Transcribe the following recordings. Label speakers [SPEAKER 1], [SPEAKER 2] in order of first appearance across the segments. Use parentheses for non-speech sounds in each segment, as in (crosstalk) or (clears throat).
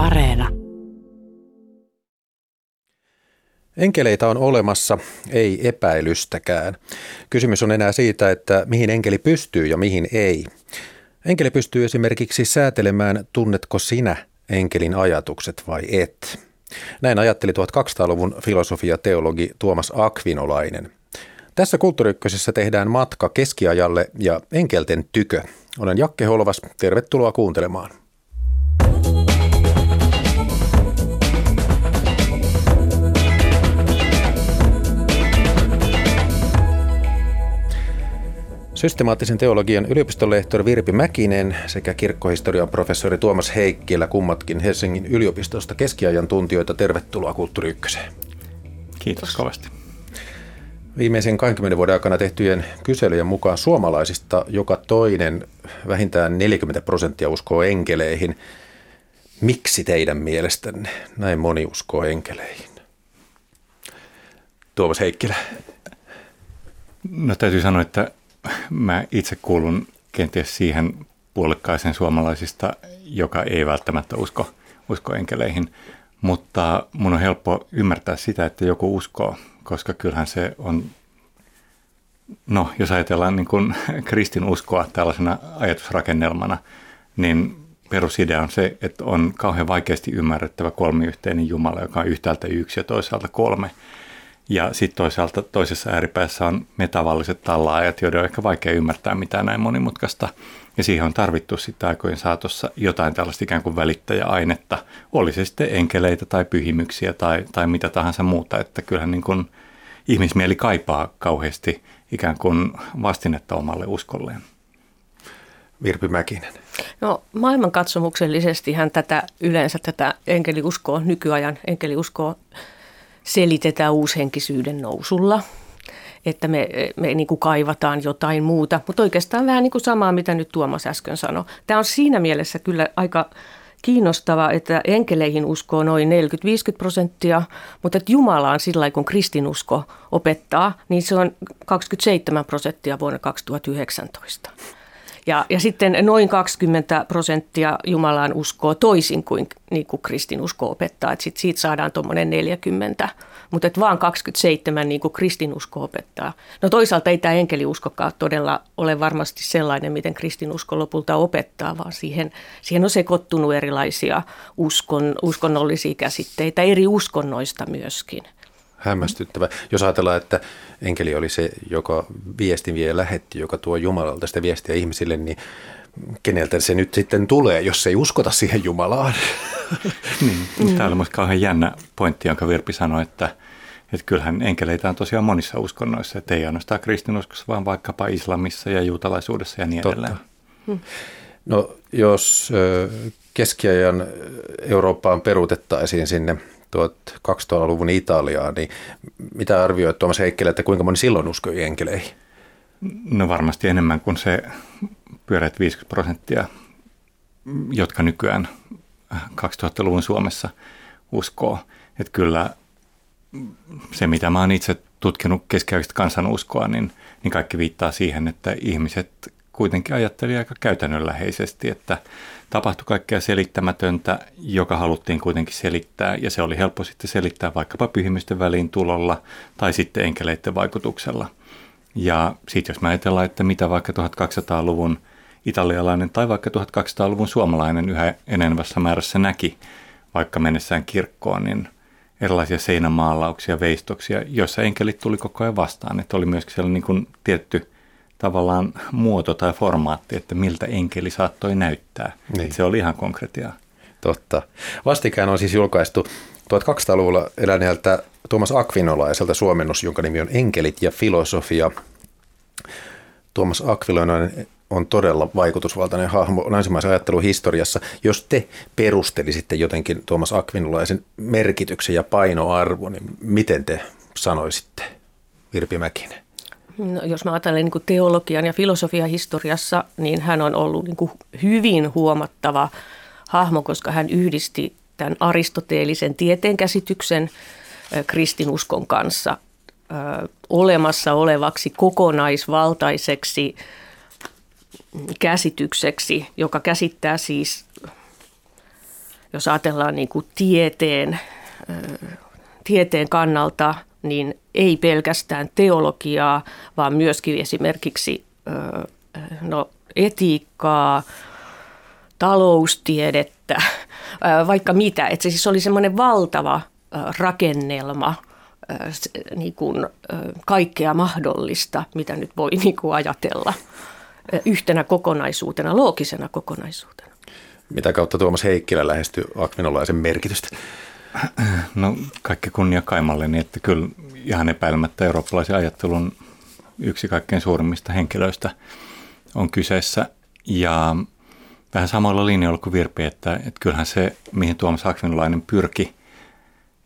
[SPEAKER 1] Areena.
[SPEAKER 2] Enkeleitä on olemassa, ei epäilystäkään. Kysymys on enää siitä, että mihin enkeli pystyy ja mihin ei. Enkeli pystyy esimerkiksi säätelemään, tunnetko sinä enkelin ajatukset vai et. Näin ajatteli 1200-luvun filosofia-teologi Tuomas Akvinolainen. Tässä kulttuuriykkösessä tehdään matka keskiajalle ja enkelten tykö. Olen Jakke Holvas, tervetuloa kuuntelemaan. Systemaattisen teologian yliopistolehtori Virpi Mäkinen sekä kirkkohistorian professori Tuomas Heikkilä, kummatkin Helsingin yliopistosta keskiajan tuntijoita. Tervetuloa Kulttuuri Ykköseen.
[SPEAKER 3] Kiitos kovasti.
[SPEAKER 2] Viimeisen 20 vuoden aikana tehtyjen kyselyjen mukaan suomalaisista joka toinen vähintään 40 prosenttia uskoo enkeleihin. Miksi teidän mielestänne näin moni uskoo enkeleihin? Tuomas Heikkilä.
[SPEAKER 3] No täytyy sanoa, että mä itse kuulun kenties siihen puolikkaisen suomalaisista, joka ei välttämättä usko, usko enkeleihin. Mutta mun on helppo ymmärtää sitä, että joku uskoo, koska kyllähän se on, no jos ajatellaan niin kuin (laughs) kristinuskoa tällaisena ajatusrakennelmana, niin perusidea on se, että on kauhean vaikeasti ymmärrettävä kolmiyhteinen Jumala, joka on yhtäältä yksi ja toisaalta kolme – ja sitten toisaalta toisessa ääripäässä on me tavalliset tallaajat, joiden on ehkä vaikea ymmärtää mitään näin monimutkaista. Ja siihen on tarvittu sitten aikojen saatossa jotain tällaista ikään kuin välittäjäainetta. Oli se sitten enkeleitä tai pyhimyksiä tai, tai mitä tahansa muuta. Että kyllähän niin kuin ihmismieli kaipaa kauheasti ikään kuin vastinetta omalle uskolleen.
[SPEAKER 2] Virpi Mäkinen.
[SPEAKER 4] No maailmankatsomuksellisesti hän tätä yleensä tätä enkeliuskoa, nykyajan enkeliuskoa selitetään uushenkisyyden nousulla, että me, me niin kuin kaivataan jotain muuta. Mutta oikeastaan vähän niin kuin samaa, mitä nyt Tuomas äsken sanoi. Tämä on siinä mielessä kyllä aika kiinnostava, että enkeleihin uskoo noin 40-50 prosenttia, mutta että Jumalaan sillä kun kristinusko opettaa, niin se on 27 prosenttia vuonna 2019. Ja, ja sitten noin 20 prosenttia Jumalaan uskoo toisin kuin, niin kuin kristinusko opettaa. Että sit siitä saadaan tuommoinen 40, mutta et vaan 27 niin kuin kristinusko opettaa. No toisaalta ei tämä enkeliuskokaan todella ole varmasti sellainen, miten kristinusko lopulta opettaa, vaan siihen, siihen on sekoittunut erilaisia uskon, uskonnollisia käsitteitä, eri uskonnoista myöskin –
[SPEAKER 2] hämmästyttävä. Jos ajatellaan, että enkeli oli se, joka viestin vie lähetti, joka tuo Jumalalta sitä viestiä ihmisille, niin keneltä se nyt sitten tulee, jos ei uskota siihen Jumalaan? (laughs)
[SPEAKER 3] niin, täällä on kauhean jännä pointti, jonka Virpi sanoi, että, että kyllähän enkeleitä on tosiaan monissa uskonnoissa, että ei ainoastaan kristinuskossa, vaan vaikkapa islamissa ja juutalaisuudessa ja niin Totta. edelleen. Hmm.
[SPEAKER 2] No jos keskiajan Eurooppaan peruutettaisiin sinne 1200-luvun Italiaa, niin mitä arvioit Tuomas Heikkilä, että kuinka moni silloin uskoi enkeleihin?
[SPEAKER 3] No varmasti enemmän kuin se pyöreät 50 prosenttia, jotka nykyään 2000-luvun Suomessa uskoo. Että kyllä se, mitä mä oon itse tutkinut keskiaikaista kansanuskoa, niin, niin kaikki viittaa siihen, että ihmiset kuitenkin ajatteli aika käytännönläheisesti, että tapahtui kaikkea selittämätöntä, joka haluttiin kuitenkin selittää, ja se oli helppo sitten selittää vaikkapa pyhimysten väliin tulolla tai sitten enkeleiden vaikutuksella. Ja sitten jos mä ajatellaan, että mitä vaikka 1200-luvun italialainen tai vaikka 1200-luvun suomalainen yhä enenevässä määrässä näki, vaikka mennessään kirkkoon, niin erilaisia seinämaalauksia, veistoksia, joissa enkelit tuli koko ajan vastaan. Että oli myöskin sellainen niin kuin tietty tavallaan muoto tai formaatti, että miltä enkeli saattoi näyttää. Niin. Se oli ihan konkretiaa.
[SPEAKER 2] Totta. Vastikään on siis julkaistu 1200-luvulla eläneeltä Tuomas Akvinolaiselta suomennus, jonka nimi on Enkelit ja filosofia. Tuomas Akvinolainen on todella vaikutusvaltainen hahmo länsimaisen ajattelun historiassa. Jos te perustelisitte jotenkin Tuomas Akvinolaisen merkityksen ja painoarvon, niin miten te sanoisitte, Virpi Mäkinen?
[SPEAKER 4] No, jos mä ajattelen niin teologian ja filosofian historiassa, niin hän on ollut niin hyvin huomattava hahmo, koska hän yhdisti tämän aristoteellisen tieteenkäsityksen kristinuskon kanssa ö, olemassa olevaksi kokonaisvaltaiseksi käsitykseksi, joka käsittää siis jos ajatellaan niin kuin tieteen, tieteen kannalta, niin ei pelkästään teologiaa, vaan myöskin esimerkiksi no, etiikkaa, taloustiedettä, vaikka mitä. Että se siis oli semmoinen valtava rakennelma, niin kuin, kaikkea mahdollista, mitä nyt voi niin kuin ajatella yhtenä kokonaisuutena, loogisena kokonaisuutena.
[SPEAKER 2] Mitä kautta Tuomas Heikkilä lähestyy akvinolaisen merkitystä?
[SPEAKER 3] No kaikki kunnia Kaimalle, niin että kyllä ihan epäilemättä eurooppalaisen ajattelun yksi kaikkein suurimmista henkilöistä on kyseessä. Ja vähän samalla linjalla kuin Virpi, että, että kyllähän se, mihin Tuomas Akvinolainen pyrki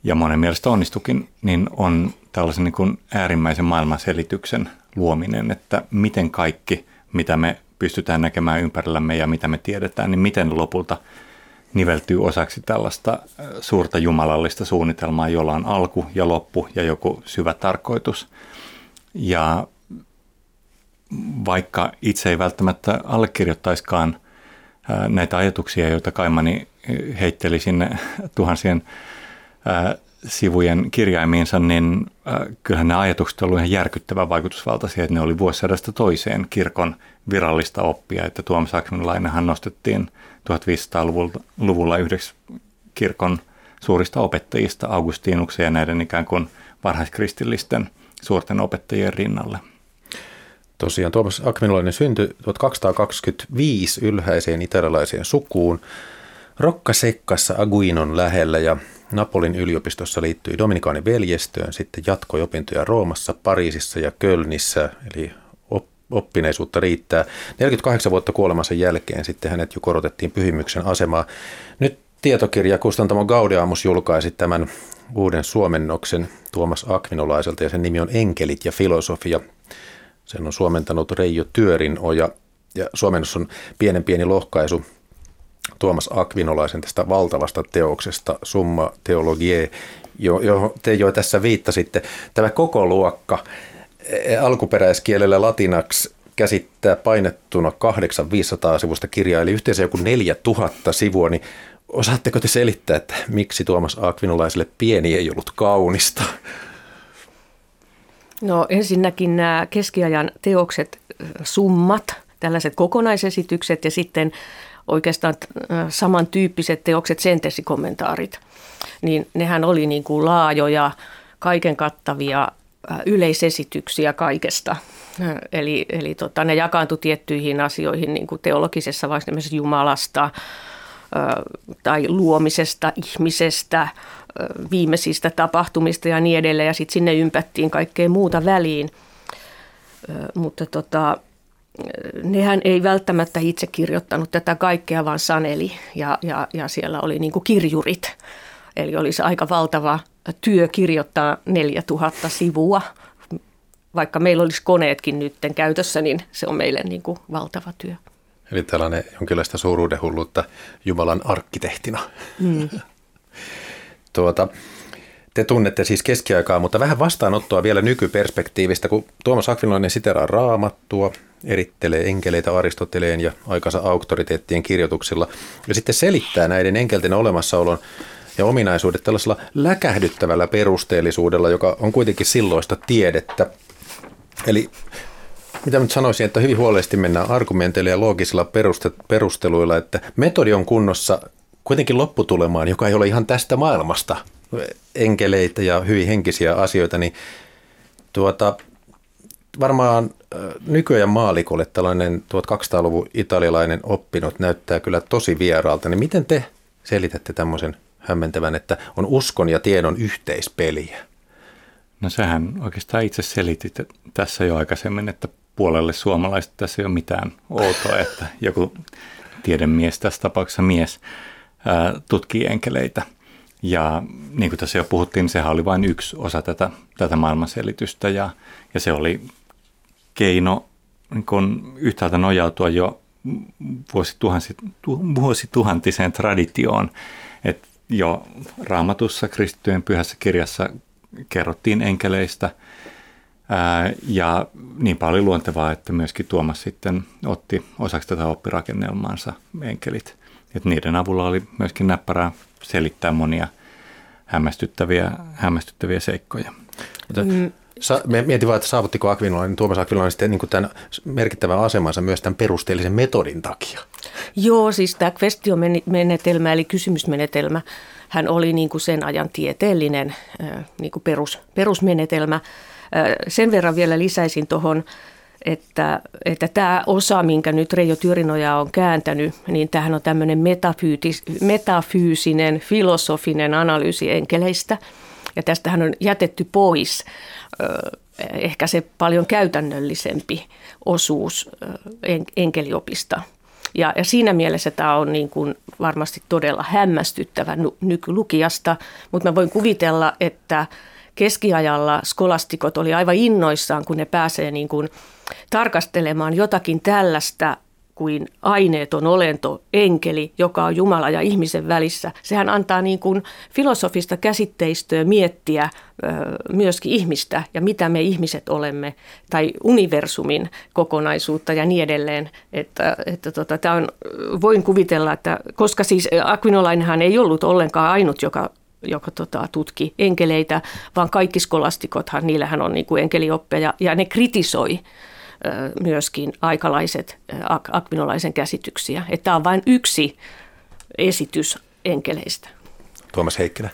[SPEAKER 3] ja monen mielestä onnistukin, niin on tällaisen niin kuin äärimmäisen maailmanselityksen luominen, että miten kaikki, mitä me pystytään näkemään ympärillämme ja mitä me tiedetään, niin miten lopulta niveltyy osaksi tällaista äh, suurta jumalallista suunnitelmaa, jolla on alku ja loppu ja joku syvä tarkoitus. Ja vaikka itse ei välttämättä allekirjoittaiskaan äh, näitä ajatuksia, joita Kaimani heitteli sinne (laughs) tuhansien äh, sivujen kirjaimiinsa, niin kyllähän nämä ajatukset olivat ihan järkyttävän vaikutusvaltaisia, että ne oli vuosisadasta toiseen kirkon virallista oppia, että Tuomas Akvinlainenhan nostettiin 1500-luvulla yhdeksi kirkon suurista opettajista Augustinuksen ja näiden ikään kuin varhaiskristillisten suurten opettajien rinnalle.
[SPEAKER 2] Tosiaan Tuomas Akvinlainen syntyi 1225 ylhäiseen italialaiseen sukuun Rokkasekkassa Aguinon lähellä ja Napolin yliopistossa liittyi Dominikaanin veljestöön, sitten jatkoi opintoja Roomassa, Pariisissa ja Kölnissä, eli oppineisuutta riittää. 48 vuotta kuolemansa jälkeen sitten hänet jo korotettiin pyhimyksen asemaa. Nyt tietokirja Kustantamo Gaudeamus julkaisi tämän uuden suomennoksen Tuomas Akvinolaiselta ja sen nimi on Enkelit ja filosofia. Sen on suomentanut Reijo Työrinoja ja suomennos on pienen pieni lohkaisu Tuomas Akvinolaisen tästä valtavasta teoksesta Summa Theologiae, johon te jo tässä viittasitte. Tämä koko luokka alkuperäiskielellä latinaksi käsittää painettuna 8500 sivusta kirjaa, eli yhteensä joku 4000 sivua, niin osaatteko te selittää, että miksi Tuomas Akvinolaiselle pieni ei ollut kaunista?
[SPEAKER 4] No ensinnäkin nämä keskiajan teokset, summat, tällaiset kokonaisesitykset ja sitten oikeastaan äh, samantyyppiset teokset, sentesikommentaarit, niin nehän oli niin kuin laajoja, kaiken kattavia äh, yleisesityksiä kaikesta. Äh, eli, eli tota, ne jakaantui tiettyihin asioihin niin kuin teologisessa vaikka Jumalasta tai luomisesta, ihmisestä, viimeisistä tapahtumista ja niin edelleen. Ja sitten sinne ympättiin kaikkea muuta väliin. Mutta tota, nehän ei välttämättä itse kirjoittanut tätä kaikkea, vaan saneli ja, ja, ja siellä oli niin kuin kirjurit. Eli olisi aika valtava työ kirjoittaa 4000 sivua. Vaikka meillä olisi koneetkin nyt käytössä, niin se on meille niin kuin valtava työ.
[SPEAKER 2] Eli tällainen jonkinlaista suuruudenhulluutta Jumalan arkkitehtina. Mm. (laughs) tuota, te tunnette siis keskiaikaa, mutta vähän vastaanottoa vielä nykyperspektiivistä, kun Tuomas Akvinolainen siteraa raamattua, erittelee enkeleitä Aristoteleen ja aikansa auktoriteettien kirjoituksilla ja sitten selittää näiden enkelten olemassaolon ja ominaisuudet tällaisella läkähdyttävällä perusteellisuudella, joka on kuitenkin silloista tiedettä. Eli mitä nyt sanoisin, että hyvin huolellisesti mennään argumenteilla ja loogisilla perusteluilla, että metodi on kunnossa kuitenkin lopputulemaan, joka ei ole ihan tästä maailmasta, enkeleitä ja hyvin henkisiä asioita, niin tuota, varmaan nykyajan maalikolle tällainen 1200-luvun italialainen oppinut näyttää kyllä tosi vieraalta, niin miten te selitätte tämmöisen hämmentävän, että on uskon ja tiedon yhteispeliä?
[SPEAKER 3] No sähän oikeastaan itse selitit tässä jo aikaisemmin, että puolelle suomalaista tässä ei ole mitään outoa, että joku tiedemies, tässä tapauksessa mies, tutkii enkeleitä. Ja niin kuin tässä jo puhuttiin, niin sehän oli vain yksi osa tätä, tätä maailmanselitystä ja, ja se oli keino niin kun yhtäältä nojautua jo vuosituhantiseen traditioon, jo raamatussa kristittyjen pyhässä kirjassa kerrottiin enkeleistä ää, ja niin paljon luontevaa, että myöskin Tuomas sitten otti osaksi tätä oppirakennelmaansa enkelit. että niiden avulla oli myöskin näppärää selittää monia hämmästyttäviä, hämmästyttäviä seikkoja.
[SPEAKER 2] Mm. Sa, mietin vaan, että saavuttiko Akvinolainen, Tuomas Akvinolainen sitten niin tämän merkittävän asemansa myös tämän perusteellisen metodin takia?
[SPEAKER 4] Joo, siis tämä kvestiomenetelmä eli kysymysmenetelmä, hän oli niin kuin sen ajan tieteellinen niin kuin perus, perusmenetelmä. Sen verran vielä lisäisin tuohon, että, että tämä osa, minkä nyt Reijo Tyrinoja on kääntänyt, niin tämähän on tämmöinen metafyysinen, filosofinen analyysi enkeleistä. Ja tästähän on jätetty pois ehkä se paljon käytännöllisempi osuus enkeliopista. Ja, siinä mielessä tämä on niin kuin varmasti todella hämmästyttävä nykylukijasta, mutta mä voin kuvitella, että keskiajalla skolastikot oli aivan innoissaan, kun ne pääsee niin kuin tarkastelemaan jotakin tällaista kuin aineeton olento, enkeli, joka on Jumala ja ihmisen välissä. Sehän antaa niin kuin filosofista käsitteistöä miettiä myöskin ihmistä ja mitä me ihmiset olemme, tai universumin kokonaisuutta ja niin edelleen. Että, että tota, tämä on, voin kuvitella, että koska siis Aquinolainenhan ei ollut ollenkaan ainut, joka joka tota, tutki enkeleitä, vaan kaikki skolastikothan, niillähän on niin kuin enkelioppeja, ja ne kritisoi myöskin aikalaiset akvinolaisen käsityksiä. Että tämä on vain yksi esitys enkeleistä.
[SPEAKER 2] Tuomas Heikkilä.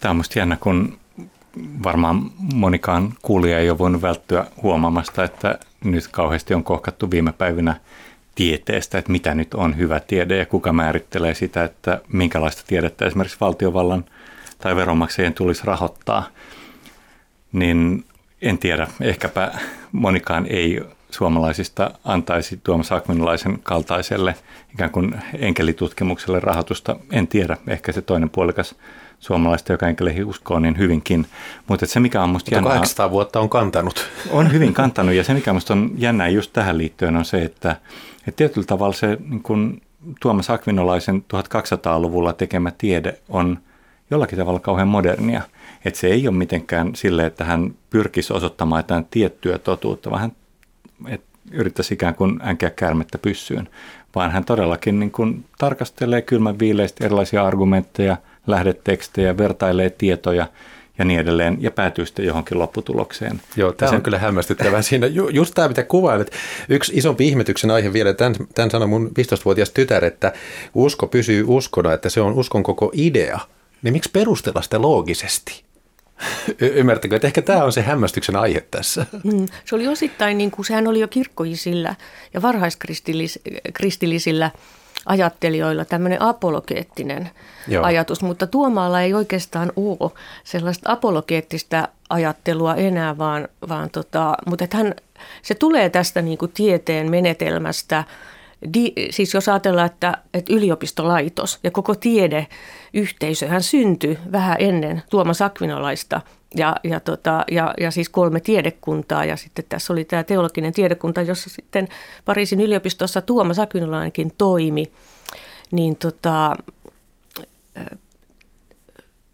[SPEAKER 3] Tämä on minusta jännä, kun varmaan monikaan kuulija ei ole voinut välttyä huomaamasta, että nyt kauheasti on kohkattu viime päivinä tieteestä, että mitä nyt on hyvä tiede ja kuka määrittelee sitä, että minkälaista tiedettä esimerkiksi valtiovallan tai veronmaksajien tulisi rahoittaa. Niin en tiedä, ehkäpä monikaan ei suomalaisista antaisi Tuomas Akvinolaisen kaltaiselle ikään kuin enkelitutkimukselle rahoitusta. En tiedä, ehkä se toinen puolikas suomalaista, joka enkeleihin uskoo, niin hyvinkin. Mutta se, mikä on musta
[SPEAKER 2] jännää... 800 vuotta on kantanut. (laughs)
[SPEAKER 3] On hyvin kantanut, ja se, mikä musta on jännää just tähän liittyen, on se, että, että tietyllä tavalla se niin kun Tuomas Akvinolaisen 1200-luvulla tekemä tiede on jollakin tavalla kauhean modernia – että se ei ole mitenkään sille, että hän pyrkisi osoittamaan jotain tiettyä totuutta, vaan hän et yrittäisi ikään kuin änkeä käärmettä pyssyyn, vaan hän todellakin niin kuin tarkastelee kylmän viileistä erilaisia argumentteja, lähdetekstejä, vertailee tietoja ja niin edelleen, ja päätyy sitten johonkin lopputulokseen.
[SPEAKER 2] Joo, tämä sen... on kyllä hämmästyttävää (laughs) siinä. Just tämä, mitä kuvailet. Yksi isompi ihmetyksen aihe vielä, tämän, tämän sanoi mun 15-vuotias tytär, että usko pysyy uskona, että se on uskon koko idea. Niin miksi perustella sitä loogisesti? Y- ymmärtäkö, että ehkä tämä on se hämmästyksen aihe tässä. Mm,
[SPEAKER 4] se oli osittain, niin kuin, sehän oli jo kirkkoisilla ja varhaiskristillisillä ajattelijoilla tämmöinen apologeettinen Joo. ajatus, mutta Tuomaalla ei oikeastaan ole sellaista apologeettista ajattelua enää, vaan, vaan tota, mutta hän, se tulee tästä niin kuin tieteen menetelmästä, Di, siis jos ajatellaan, että, että yliopistolaitos ja koko tiede yhteisöhän syntyi vähän ennen Tuomas Akvinolaista ja, ja, tota, ja, ja siis kolme tiedekuntaa ja sitten tässä oli tämä teologinen tiedekunta, jossa sitten Pariisin yliopistossa Tuomas Akvinolainenkin toimi, niin tota,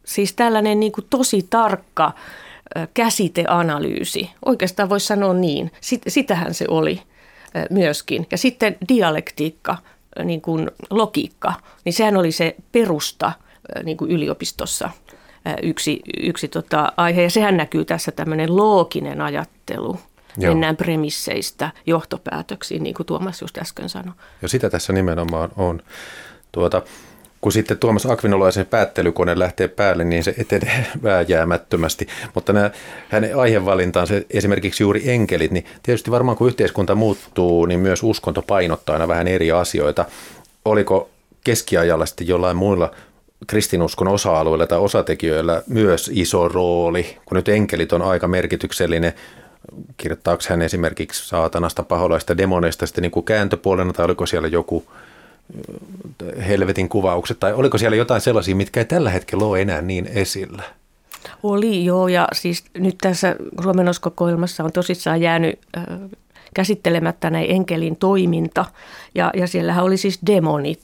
[SPEAKER 4] siis tällainen niin kuin tosi tarkka käsiteanalyysi, oikeastaan voisi sanoa niin, Sit, sitähän se oli myöskin. Ja sitten dialektiikka, niin kuin logiikka, niin sehän oli se perusta – niin kuin yliopistossa yksi, yksi tota aihe. Ja sehän näkyy tässä tämmöinen looginen ajattelu. Joo. Mennään premisseistä johtopäätöksiin, niin kuin Tuomas just äsken sanoi.
[SPEAKER 2] Ja sitä tässä nimenomaan on. Tuota, kun sitten Tuomas Akvinolaisen päättelykone lähtee päälle, niin se etenee (laughs) vääjäämättömästi. Mutta nämä, hänen aihevalintaansa, esimerkiksi juuri enkelit, niin tietysti varmaan kun yhteiskunta muuttuu, niin myös uskonto painottaa aina vähän eri asioita. Oliko keskiajalla sitten jollain muilla kristinuskon osa-alueilla tai osatekijöillä myös iso rooli, kun nyt enkelit on aika merkityksellinen, kirjoittaako hän esimerkiksi saatanasta, paholaista, demoneista sitten niin kuin kääntöpuolena, tai oliko siellä joku helvetin kuvaukset, tai oliko siellä jotain sellaisia, mitkä ei tällä hetkellä ole enää niin esillä?
[SPEAKER 4] Oli joo, ja siis nyt tässä Suomenoskokoelmassa on tosissaan jäänyt äh, käsittelemättä näin enkelin toiminta, ja, ja siellähän oli siis demonit,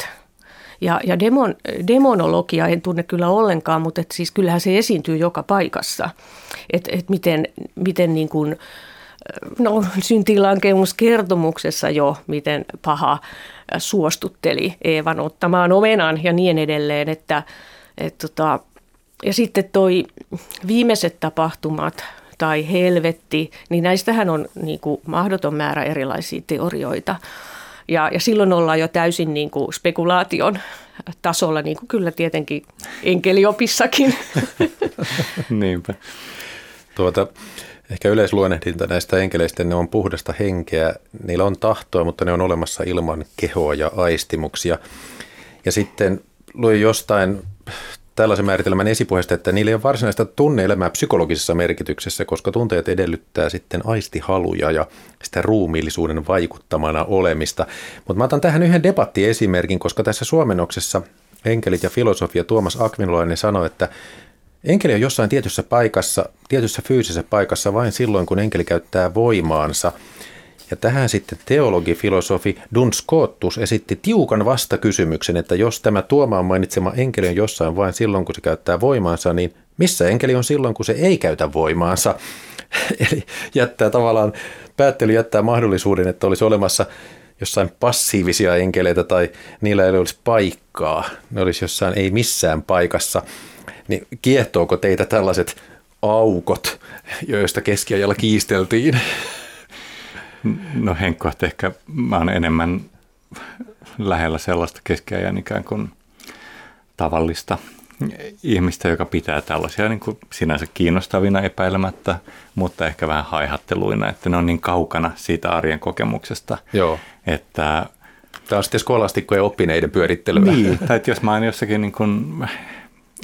[SPEAKER 4] ja, ja demon, demonologia en tunne kyllä ollenkaan, mutta et siis kyllähän se esiintyy joka paikassa. Että et miten, miten niin kuin, no, syntilankemuskertomuksessa jo, miten paha suostutteli Eevan ottamaan omenan ja niin edelleen. Että, et tota, ja sitten toi viimeiset tapahtumat tai helvetti, niin näistähän on niin kuin mahdoton määrä erilaisia teorioita. Ja, ja silloin ollaan jo täysin niin kuin spekulaation tasolla, niin kuin kyllä tietenkin enkeliopissakin. (laughs)
[SPEAKER 3] Niinpä.
[SPEAKER 2] Tuota, ehkä yleisluonnehdinta näistä enkeleistä, ne on puhdasta henkeä, niillä on tahtoa, mutta ne on olemassa ilman kehoa ja aistimuksia. Ja sitten luin jostain tällaisen määritelmän esipuheesta, että niillä ei ole varsinaista tunneelämää psykologisessa merkityksessä, koska tunteet edellyttää sitten aistihaluja ja sitä ruumiillisuuden vaikuttamana olemista. Mutta mä otan tähän yhden debattiesimerkin, koska tässä suomennoksessa enkelit ja filosofia Tuomas Akvinolainen sanoi, että enkeli on jossain tietyssä paikassa, tietyssä fyysisessä paikassa vain silloin, kun enkeli käyttää voimaansa – ja tähän sitten teologi, filosofi Duns Scotus esitti tiukan vastakysymyksen, että jos tämä Tuomaan mainitsema enkeli on jossain vain silloin, kun se käyttää voimaansa, niin missä enkeli on silloin, kun se ei käytä voimaansa? (laughs) Eli jättää tavallaan, päättely jättää mahdollisuuden, että olisi olemassa jossain passiivisia enkeleitä tai niillä ei olisi paikkaa, ne olisi jossain ei missään paikassa, niin kiehtooko teitä tällaiset aukot, joista keskiajalla kiisteltiin?
[SPEAKER 3] No henkkoht ehkä mä oon enemmän lähellä sellaista keskiajan ikään kuin tavallista ihmistä, joka pitää tällaisia niin kuin sinänsä kiinnostavina epäilemättä, mutta ehkä vähän haihatteluina, että ne on niin kaukana siitä arjen kokemuksesta,
[SPEAKER 2] Joo.
[SPEAKER 3] että
[SPEAKER 2] Tämä on sitten skolastikkojen oppineiden pyörittelyä.
[SPEAKER 3] Niin, tai että jos mä oon jossakin niin kuin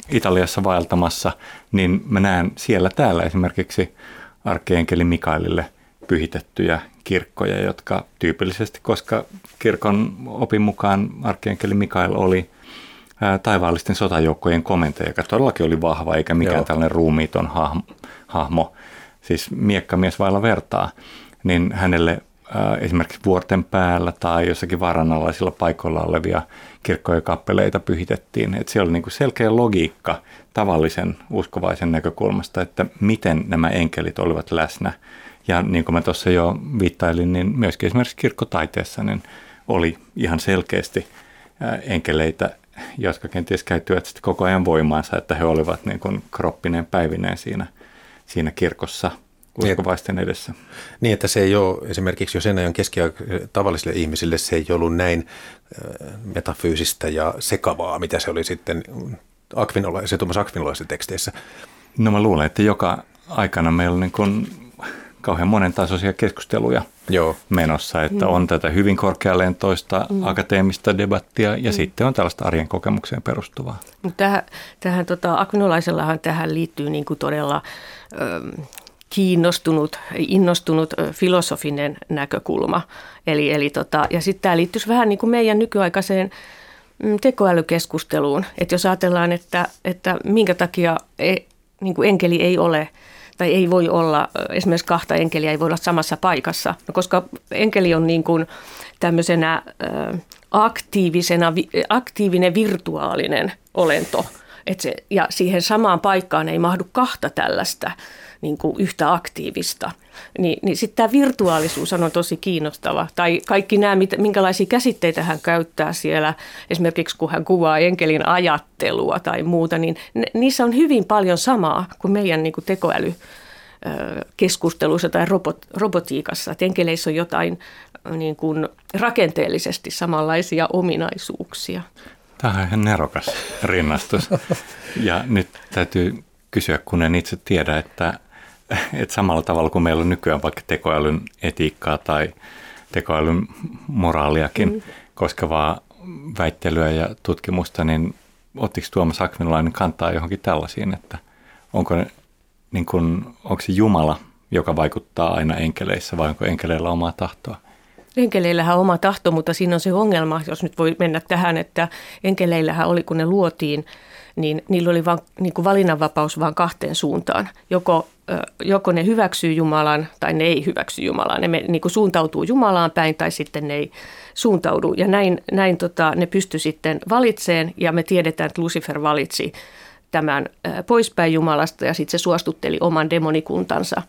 [SPEAKER 3] Italiassa vaeltamassa, niin mä näen siellä täällä esimerkiksi arkkeenkeli Mikaelille pyhitettyjä kirkkoja, jotka tyypillisesti, koska kirkon opin mukaan arkkienkeli Mikael oli taivaallisten sotajoukkojen komentaja, joka todellakin oli vahva, eikä mikään Joo. tällainen ruumiiton hahmo, hahmo, siis miekkamies vailla vertaa, niin hänelle esimerkiksi vuorten päällä tai jossakin varanalaisilla paikoilla olevia kirkkoja kappeleita pyhitettiin. Että siellä oli niin kuin selkeä logiikka tavallisen uskovaisen näkökulmasta, että miten nämä enkelit olivat läsnä ja niin kuin mä tuossa jo viittailin, niin myöskin esimerkiksi kirkkotaiteessa niin oli ihan selkeästi enkeleitä, jotka kenties käyttivät sitten koko ajan voimaansa, että he olivat niin kuin kroppineen päivineen siinä, siinä kirkossa uskovaisten edessä.
[SPEAKER 2] Niin, että se ei ole esimerkiksi, jos keskiä tavallisille ihmisille, se ei ollut näin metafyysistä ja sekavaa, mitä se oli sitten Akvinolaisen, Tuomas Akvinolaisen teksteissä.
[SPEAKER 3] No mä luulen, että joka aikana meillä on niin kuin kauhean monen tasoisia keskusteluja Joo. menossa, että mm. on tätä hyvin korkealentoista mm. akateemista debattia ja mm. sitten on tällaista arjen kokemukseen perustuvaa.
[SPEAKER 4] Tähän, tähän tota, Akvinolaisellahan tähän liittyy niin kuin todella ö, kiinnostunut, innostunut filosofinen näkökulma. Eli, eli tota, ja sitten tämä liittyisi vähän niin kuin meidän nykyaikaiseen mm, tekoälykeskusteluun. Että jos ajatellaan, että, että minkä takia e, niin kuin enkeli ei ole – tai ei voi olla, esimerkiksi kahta enkeliä ei voi olla samassa paikassa, no, koska enkeli on niin kuin tämmöisenä aktiivisena, aktiivinen virtuaalinen olento. Et se, ja siihen samaan paikkaan ei mahdu kahta tällaista niin kuin yhtä aktiivista. Ni, niin sitten tämä virtuaalisuus on tosi kiinnostava. Tai kaikki nämä, minkälaisia käsitteitä hän käyttää siellä, esimerkiksi kun hän kuvaa enkelin ajattelua tai muuta, niin ne, niissä on hyvin paljon samaa kuin meidän niin kuin tekoäly keskusteluissa tai robot, robotiikassa. Että enkeleissä on jotain niin kuin rakenteellisesti samanlaisia ominaisuuksia.
[SPEAKER 3] Tämä on ihan nerokas rinnastus. Ja nyt täytyy kysyä, kun en itse tiedä, että (laughs) että samalla tavalla kuin meillä on nykyään vaikka tekoälyn etiikkaa tai tekoälyn moraaliakin mm. koskevaa väittelyä ja tutkimusta, niin ottiko Tuomas Akvinolainen kantaa johonkin tällaisiin, että onko, ne, niin kun, onko se Jumala, joka vaikuttaa aina enkeleissä vai onko enkeleillä omaa tahtoa?
[SPEAKER 4] Enkeleillähän on oma tahto, mutta siinä on se ongelma, jos nyt voi mennä tähän, että enkeleillähän oli, kun ne luotiin, niin niillä oli vain niin kuin valinnanvapaus vain kahteen suuntaan. Joko, joko ne hyväksyy Jumalan tai ne ei hyväksy Jumalaa. Ne niin kuin suuntautuu Jumalaan päin tai sitten ne ei suuntaudu. Ja näin, näin tota, ne pysty sitten valitseen ja me tiedetään, että Lucifer valitsi tämän poispäin Jumalasta ja sitten se suostutteli oman demonikuntansa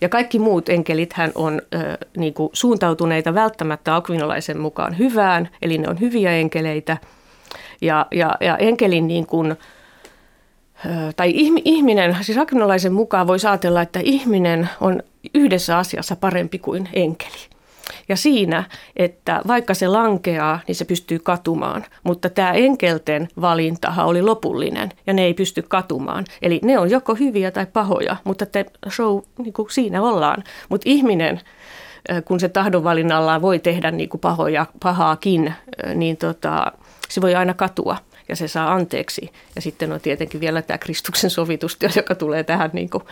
[SPEAKER 4] Ja kaikki muut enkelithän on ö, niin kuin suuntautuneita välttämättä akvinolaisen mukaan hyvään, eli ne on hyviä enkeleitä. Ja, ja, ja enkelin niin kuin, tai ihminen, siis akvinolaisen mukaan voi ajatella, että ihminen on yhdessä asiassa parempi kuin enkeli. Ja siinä, että vaikka se lankeaa, niin se pystyy katumaan. Mutta tämä enkelten valintahan oli lopullinen ja ne ei pysty katumaan. Eli ne on joko hyviä tai pahoja, mutta te show, niin kuin siinä ollaan. Mutta ihminen, kun se tahdonvalinnallaan voi tehdä niin kuin pahoja, pahaakin, niin tota, se voi aina katua ja se saa anteeksi. Ja sitten on tietenkin vielä tämä Kristuksen sovitustyö, joka tulee tähän niin kuin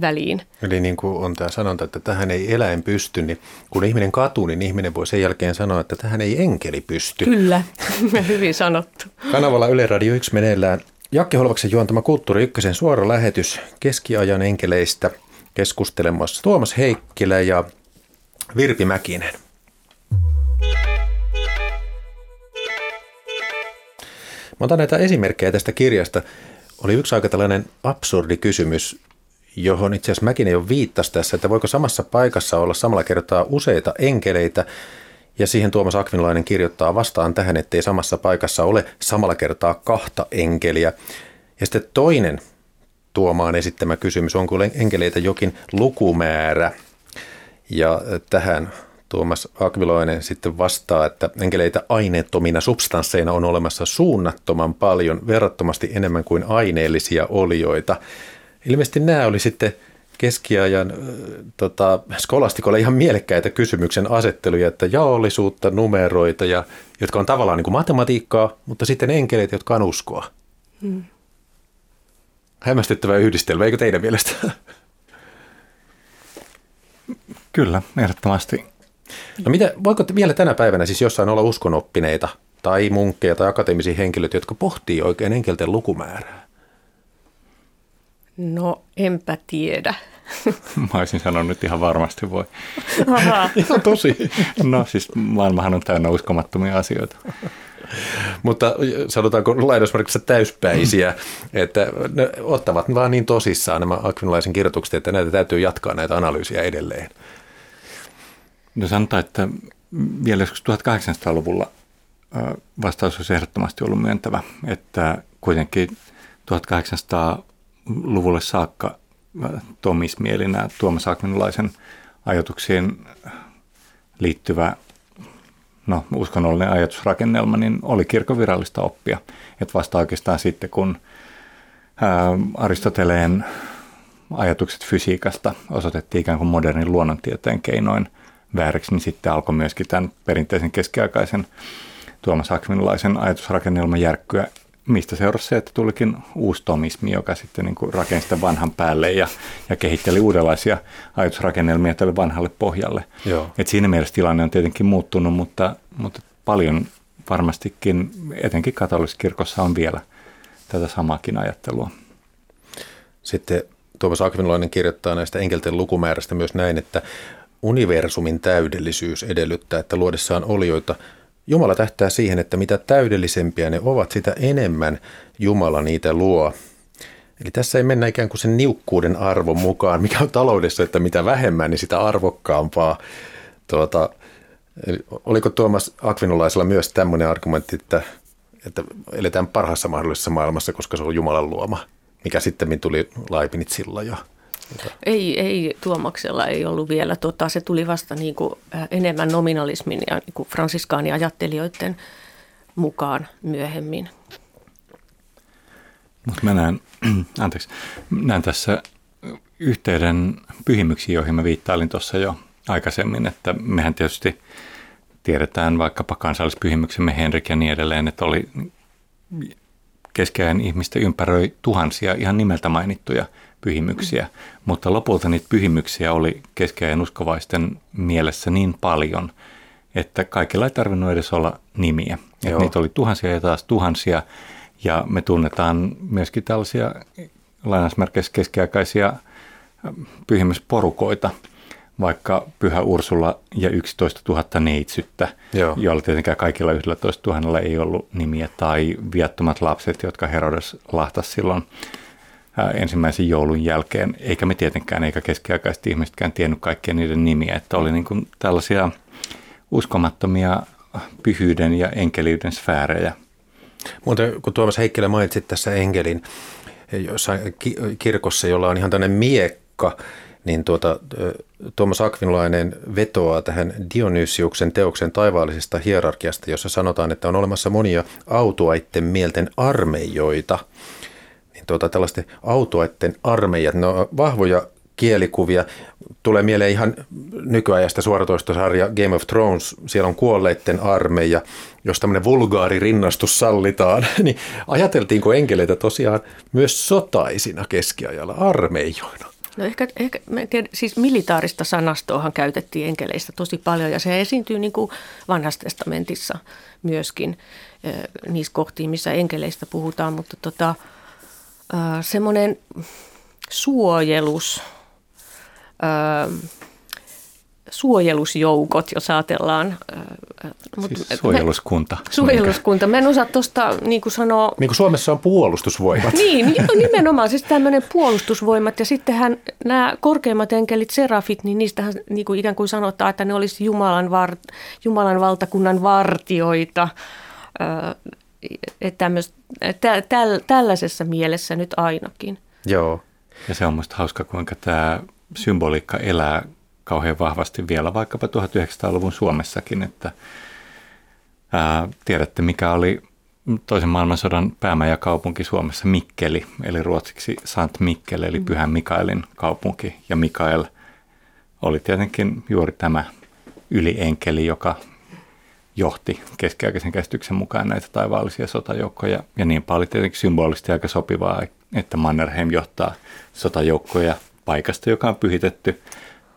[SPEAKER 4] väliin.
[SPEAKER 2] Eli niin kuin on tämä sanonta, että tähän ei eläin pysty, niin kun ihminen katuu, niin ihminen voi sen jälkeen sanoa, että tähän ei enkeli pysty.
[SPEAKER 4] Kyllä, (laughs) hyvin sanottu.
[SPEAKER 2] Kanavalla Yle Radio 1 meneillään Jakke Holvaksen juontama Kulttuuri Ykkösen suora lähetys keskiajan enkeleistä keskustelemassa Tuomas Heikkilä ja Virpi Mäkinen. Mä otan näitä esimerkkejä tästä kirjasta. Oli yksi aika tällainen absurdi kysymys, johon itse asiassa mäkin jo viittasi tässä, että voiko samassa paikassa olla samalla kertaa useita enkeleitä, ja siihen Tuomas Akvinlainen kirjoittaa vastaan tähän, ettei samassa paikassa ole samalla kertaa kahta enkeliä. Ja sitten toinen Tuomaan esittämä kysymys, onko enkeleitä jokin lukumäärä? Ja tähän Tuomas Akviloinen sitten vastaa, että enkeleitä aineettomina substansseina on olemassa suunnattoman paljon, verrattomasti enemmän kuin aineellisia olioita. Ilmeisesti nämä oli sitten keskiajan tota, skolastikolle ihan mielekkäitä kysymyksen asetteluja, että jaollisuutta, numeroita, ja, jotka on tavallaan niin kuin matematiikkaa, mutta sitten enkeleitä, jotka on uskoa. Hmm. Hämmästyttävä yhdistelmä, eikö teidän mielestä?
[SPEAKER 3] Kyllä, ehdottomasti.
[SPEAKER 2] No mitä, voiko vielä tänä päivänä siis jossain olla uskonoppineita tai munkkeja tai akateemisia henkilöitä, jotka pohtii oikein enkelten lukumäärää?
[SPEAKER 4] No enpä tiedä. (laughs)
[SPEAKER 3] Mä olisin sanonut nyt ihan varmasti voi. (laughs)
[SPEAKER 2] ihan tosi.
[SPEAKER 3] No siis maailmahan on täynnä uskomattomia asioita.
[SPEAKER 2] Mutta sanotaanko lainausmerkissä täyspäisiä, että ne ottavat vaan niin tosissaan nämä akvinolaisen kirjoitukset, että näitä täytyy jatkaa näitä analyysiä edelleen.
[SPEAKER 3] No sanotaan, että vielä joskus 1800-luvulla vastaus olisi ehdottomasti ollut myöntävä, että kuitenkin 1800-luvulle saakka tomismielinä Tuomas Akvinolaisen ajatuksiin liittyvä no, uskonnollinen ajatusrakennelma, niin oli kirkon virallista oppia. Että vasta oikeastaan sitten, kun Aristoteleen ajatukset fysiikasta osoitettiin ikään kuin modernin luonnontieteen keinoin – vääriksi, niin sitten alkoi myöskin tämän perinteisen keskiaikaisen Tuomas Akvinolaisen ajatusrakennelman järkkyä, mistä seurasi se, että tulikin uusi tomismi, joka sitten niin kuin rakensi sitä vanhan päälle ja, ja kehitteli uudenlaisia ajatusrakennelmia tälle vanhalle pohjalle. Joo. Et siinä mielessä tilanne on tietenkin muuttunut, mutta, mutta paljon varmastikin, etenkin katolisessa kirkossa on vielä tätä samaakin ajattelua.
[SPEAKER 2] Sitten Tuomas Akvinolainen kirjoittaa näistä enkelten lukumäärästä myös näin, että universumin täydellisyys edellyttää, että luodessaan olioita Jumala tähtää siihen, että mitä täydellisempiä ne ovat, sitä enemmän Jumala niitä luo. Eli tässä ei mennä ikään kuin sen niukkuuden arvon mukaan, mikä on taloudessa, että mitä vähemmän, niin sitä arvokkaampaa. Tuota, oliko Tuomas Akvinolaisella myös tämmöinen argumentti, että, että eletään parhaassa mahdollisessa maailmassa, koska se on Jumalan luoma, mikä sitten tuli Laipinit silloin jo?
[SPEAKER 4] Ei, ei Tuomaksella ei ollut vielä. Tota, se tuli vasta niin kuin, äh, enemmän nominalismin ja niin kuin fransiskaaniajattelijoiden mukaan myöhemmin.
[SPEAKER 3] Mutta mä näen, (clears throat) anteeksi, näen tässä yhteyden pyhimyksiin, joihin mä viittailin tuossa jo aikaisemmin, että mehän tietysti tiedetään vaikkapa kansallispyhimyksemme Henrik ja niin edelleen, että oli keskeään ihmistä ympäröi tuhansia ihan nimeltä mainittuja pyhimyksiä, mutta lopulta niitä pyhimyksiä oli keskeään uskovaisten mielessä niin paljon, että kaikilla ei tarvinnut edes olla nimiä. Että niitä oli tuhansia ja taas tuhansia, ja me tunnetaan myöskin tällaisia lainausmerkeissä keskiaikaisia pyhimysporukoita, vaikka Pyhä Ursula ja 11 000 neitsyttä, Joo. joilla tietenkään kaikilla 11 000 ei ollut nimiä, tai viattomat lapset, jotka Herodes lahtasi silloin ensimmäisen joulun jälkeen, eikä me tietenkään, eikä keskiaikaiset ihmisetkään tiennyt kaikkia niiden nimiä, että oli niin kuin tällaisia uskomattomia pyhyyden ja enkeliyden sfäärejä.
[SPEAKER 2] Muuten kun Tuomas Heikkilä mainitsit tässä enkelin jossain kirkossa, jolla on ihan tämmöinen miekka, niin tuota, Tuomas Akvinlainen vetoaa tähän Dionysiuksen teoksen taivaallisesta hierarkiasta, jossa sanotaan, että on olemassa monia autuaitten mielten armeijoita. Tuota, tällaisten autuaitten armeijat, ne on vahvoja kielikuvia. Tulee mieleen ihan nykyajasta suoratoistosarja Game of Thrones, siellä on kuolleitten armeija, jos tämmöinen vulgaari rinnastus sallitaan, (laughs) niin ajateltiinko enkeleitä tosiaan myös sotaisina keskiajalla armeijoina?
[SPEAKER 4] No ehkä, ehkä tiedän, siis militaarista sanastoahan käytettiin enkeleistä tosi paljon ja se esiintyy niin kuin vanhassa testamentissa myöskin niissä kohtiin, missä enkeleistä puhutaan, mutta tota, semmoinen suojelus, suojelusjoukot, jos ajatellaan.
[SPEAKER 3] Siis suojeluskunta.
[SPEAKER 4] Me, suojeluskunta. Mä en osaa tuosta niin kuin sanoa...
[SPEAKER 2] Niin kuin Suomessa on puolustusvoimat.
[SPEAKER 4] niin, nimenomaan siis tämmöinen puolustusvoimat. Ja sittenhän nämä korkeimmat enkelit, serafit, niin niistähän niin kuin ikään kuin sanotaan, että ne olisi Jumalan, var, Jumalan valtakunnan vartioita. Että tämmöistä, tä, täl, tällaisessa mielessä nyt ainakin.
[SPEAKER 2] Joo.
[SPEAKER 3] Ja se on musta hauska, kuinka tämä symboliikka elää kauhean vahvasti vielä vaikkapa 1900-luvun Suomessakin, että ää, tiedätte mikä oli toisen maailmansodan päämäjäkaupunki Suomessa Mikkeli, eli ruotsiksi Sant Mikkel, eli mm. Pyhän Mikaelin kaupunki. Ja Mikael oli tietenkin juuri tämä ylienkeli, joka johti keskiaikaisen käsityksen mukaan näitä taivaallisia sotajoukkoja. Ja niin paljon tietenkin symbolisesti aika sopivaa, että Mannerheim johtaa sotajoukkoja paikasta, joka on pyhitetty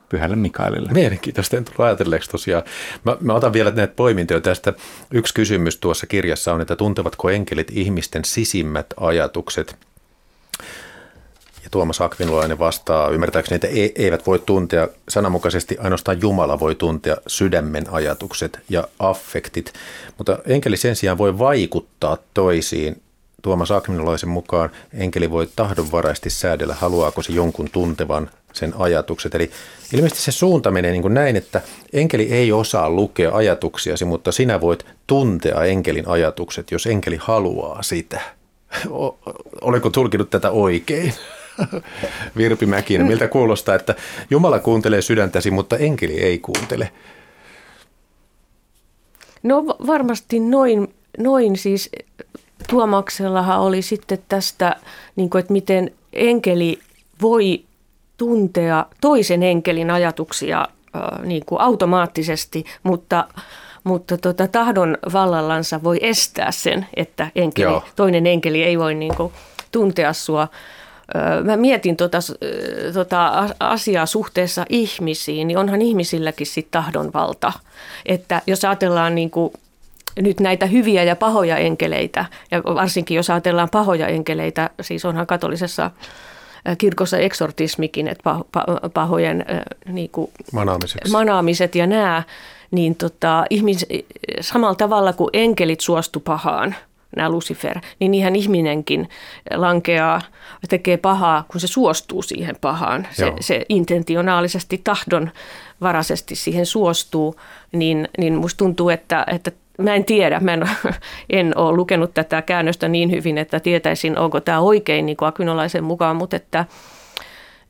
[SPEAKER 3] pyhälle Mikaelille.
[SPEAKER 2] Mielenkiintoista, en tullut ajatelleeksi tosiaan. Mä, mä otan vielä näitä poimintoja tästä. Yksi kysymys tuossa kirjassa on, että tuntevatko enkelit ihmisten sisimmät ajatukset? Ja Tuomas Akvinlainen vastaa, ymmärtääkseni, että e, eivät voi tuntea, sananmukaisesti ainoastaan Jumala voi tuntea sydämen ajatukset ja affektit, mutta enkeli sen sijaan voi vaikuttaa toisiin. Tuomas Akvinlaisen mukaan enkeli voi tahdonvaraisesti säädellä, haluaako se jonkun tuntevan sen ajatukset. Eli ilmeisesti se suunta menee niin kuin näin, että enkeli ei osaa lukea ajatuksiasi, mutta sinä voit tuntea enkelin ajatukset, jos enkeli haluaa sitä. (laughs) Oliko tulkinut tätä oikein? (laughs) Virpi Mäkinen, miltä kuulostaa, että Jumala kuuntelee sydäntäsi, mutta enkeli ei kuuntele?
[SPEAKER 4] No varmasti noin, noin siis Tuomaksellahan oli sitten tästä, niin kuin, että miten enkeli voi tuntea toisen enkelin ajatuksia äh, niin kuin automaattisesti, mutta, mutta tota, tahdon vallallansa voi estää sen, että enkeli, toinen enkeli ei voi niin kuin, tuntea sua. Mä mietin tota, tota asiaa suhteessa ihmisiin, niin onhan ihmisilläkin sitten tahdonvalta. Että jos ajatellaan niin kuin nyt näitä hyviä ja pahoja enkeleitä, ja varsinkin jos ajatellaan pahoja enkeleitä, siis onhan katolisessa kirkossa eksortismikin, että pahojen niin kuin manaamiset ja nämä, niin tota, ihmis, samalla tavalla kuin enkelit suostu pahaan, nämä Lucifer, niin ihan ihminenkin lankeaa, tekee pahaa, kun se suostuu siihen pahaan. Se, se intentionaalisesti, tahdon varaisesti siihen suostuu, niin, niin musta tuntuu, että, että mä en tiedä, mä en, (laughs) en ole lukenut tätä käännöstä niin hyvin, että tietäisin, onko tämä oikein niin kuin Akynolaisen mukaan, mutta että,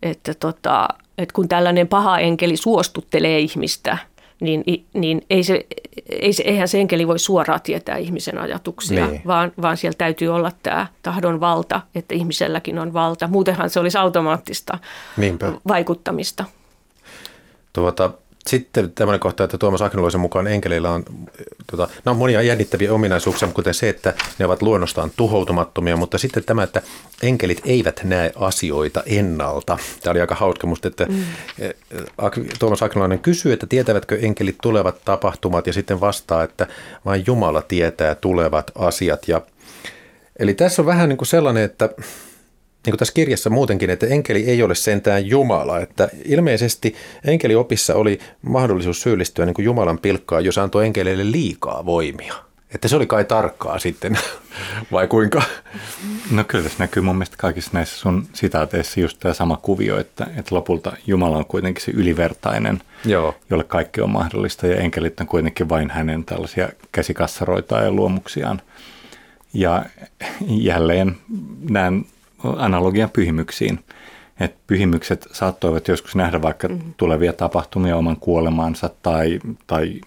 [SPEAKER 4] että, tota, että kun tällainen paha enkeli suostuttelee ihmistä, niin, niin ei se, ei se, eihän se enkeli voi suoraan tietää ihmisen ajatuksia, niin. vaan, vaan siellä täytyy olla tämä tahdon valta, että ihmiselläkin on valta. Muutenhan se olisi automaattista Niinpä. vaikuttamista.
[SPEAKER 2] Tuota, sitten tämmöinen kohta, että Tuomas Aknolaisen mukaan enkeleillä on, tota, no, monia jännittäviä ominaisuuksia, kuten se, että ne ovat luonnostaan tuhoutumattomia, mutta sitten tämä, että enkelit eivät näe asioita ennalta. Tämä oli aika hauska musta, että mm. Eh, Tuomas Aknolainen kysyy, että tietävätkö enkelit tulevat tapahtumat ja sitten vastaa, että vain Jumala tietää tulevat asiat. Ja, eli tässä on vähän niin kuin sellainen, että niin kuin tässä kirjassa muutenkin, että enkeli ei ole sentään Jumala. Että ilmeisesti enkeliopissa oli mahdollisuus syyllistyä niin kuin Jumalan pilkkaan, jos antoi enkeleille liikaa voimia. Että se oli kai tarkkaa sitten, (laughs) vai kuinka?
[SPEAKER 3] No kyllä tässä näkyy mun mielestä kaikissa näissä sun sitaateissa just tämä sama kuvio, että, että lopulta Jumala on kuitenkin se ylivertainen,
[SPEAKER 2] Joo.
[SPEAKER 3] jolle kaikki on mahdollista, ja enkelit on kuitenkin vain hänen tällaisia käsikassaroita ja luomuksiaan. Ja jälleen näen analogian pyhimyksiin. Että pyhimykset saattoivat joskus nähdä vaikka mm-hmm. tulevia tapahtumia oman kuolemaansa tai, tai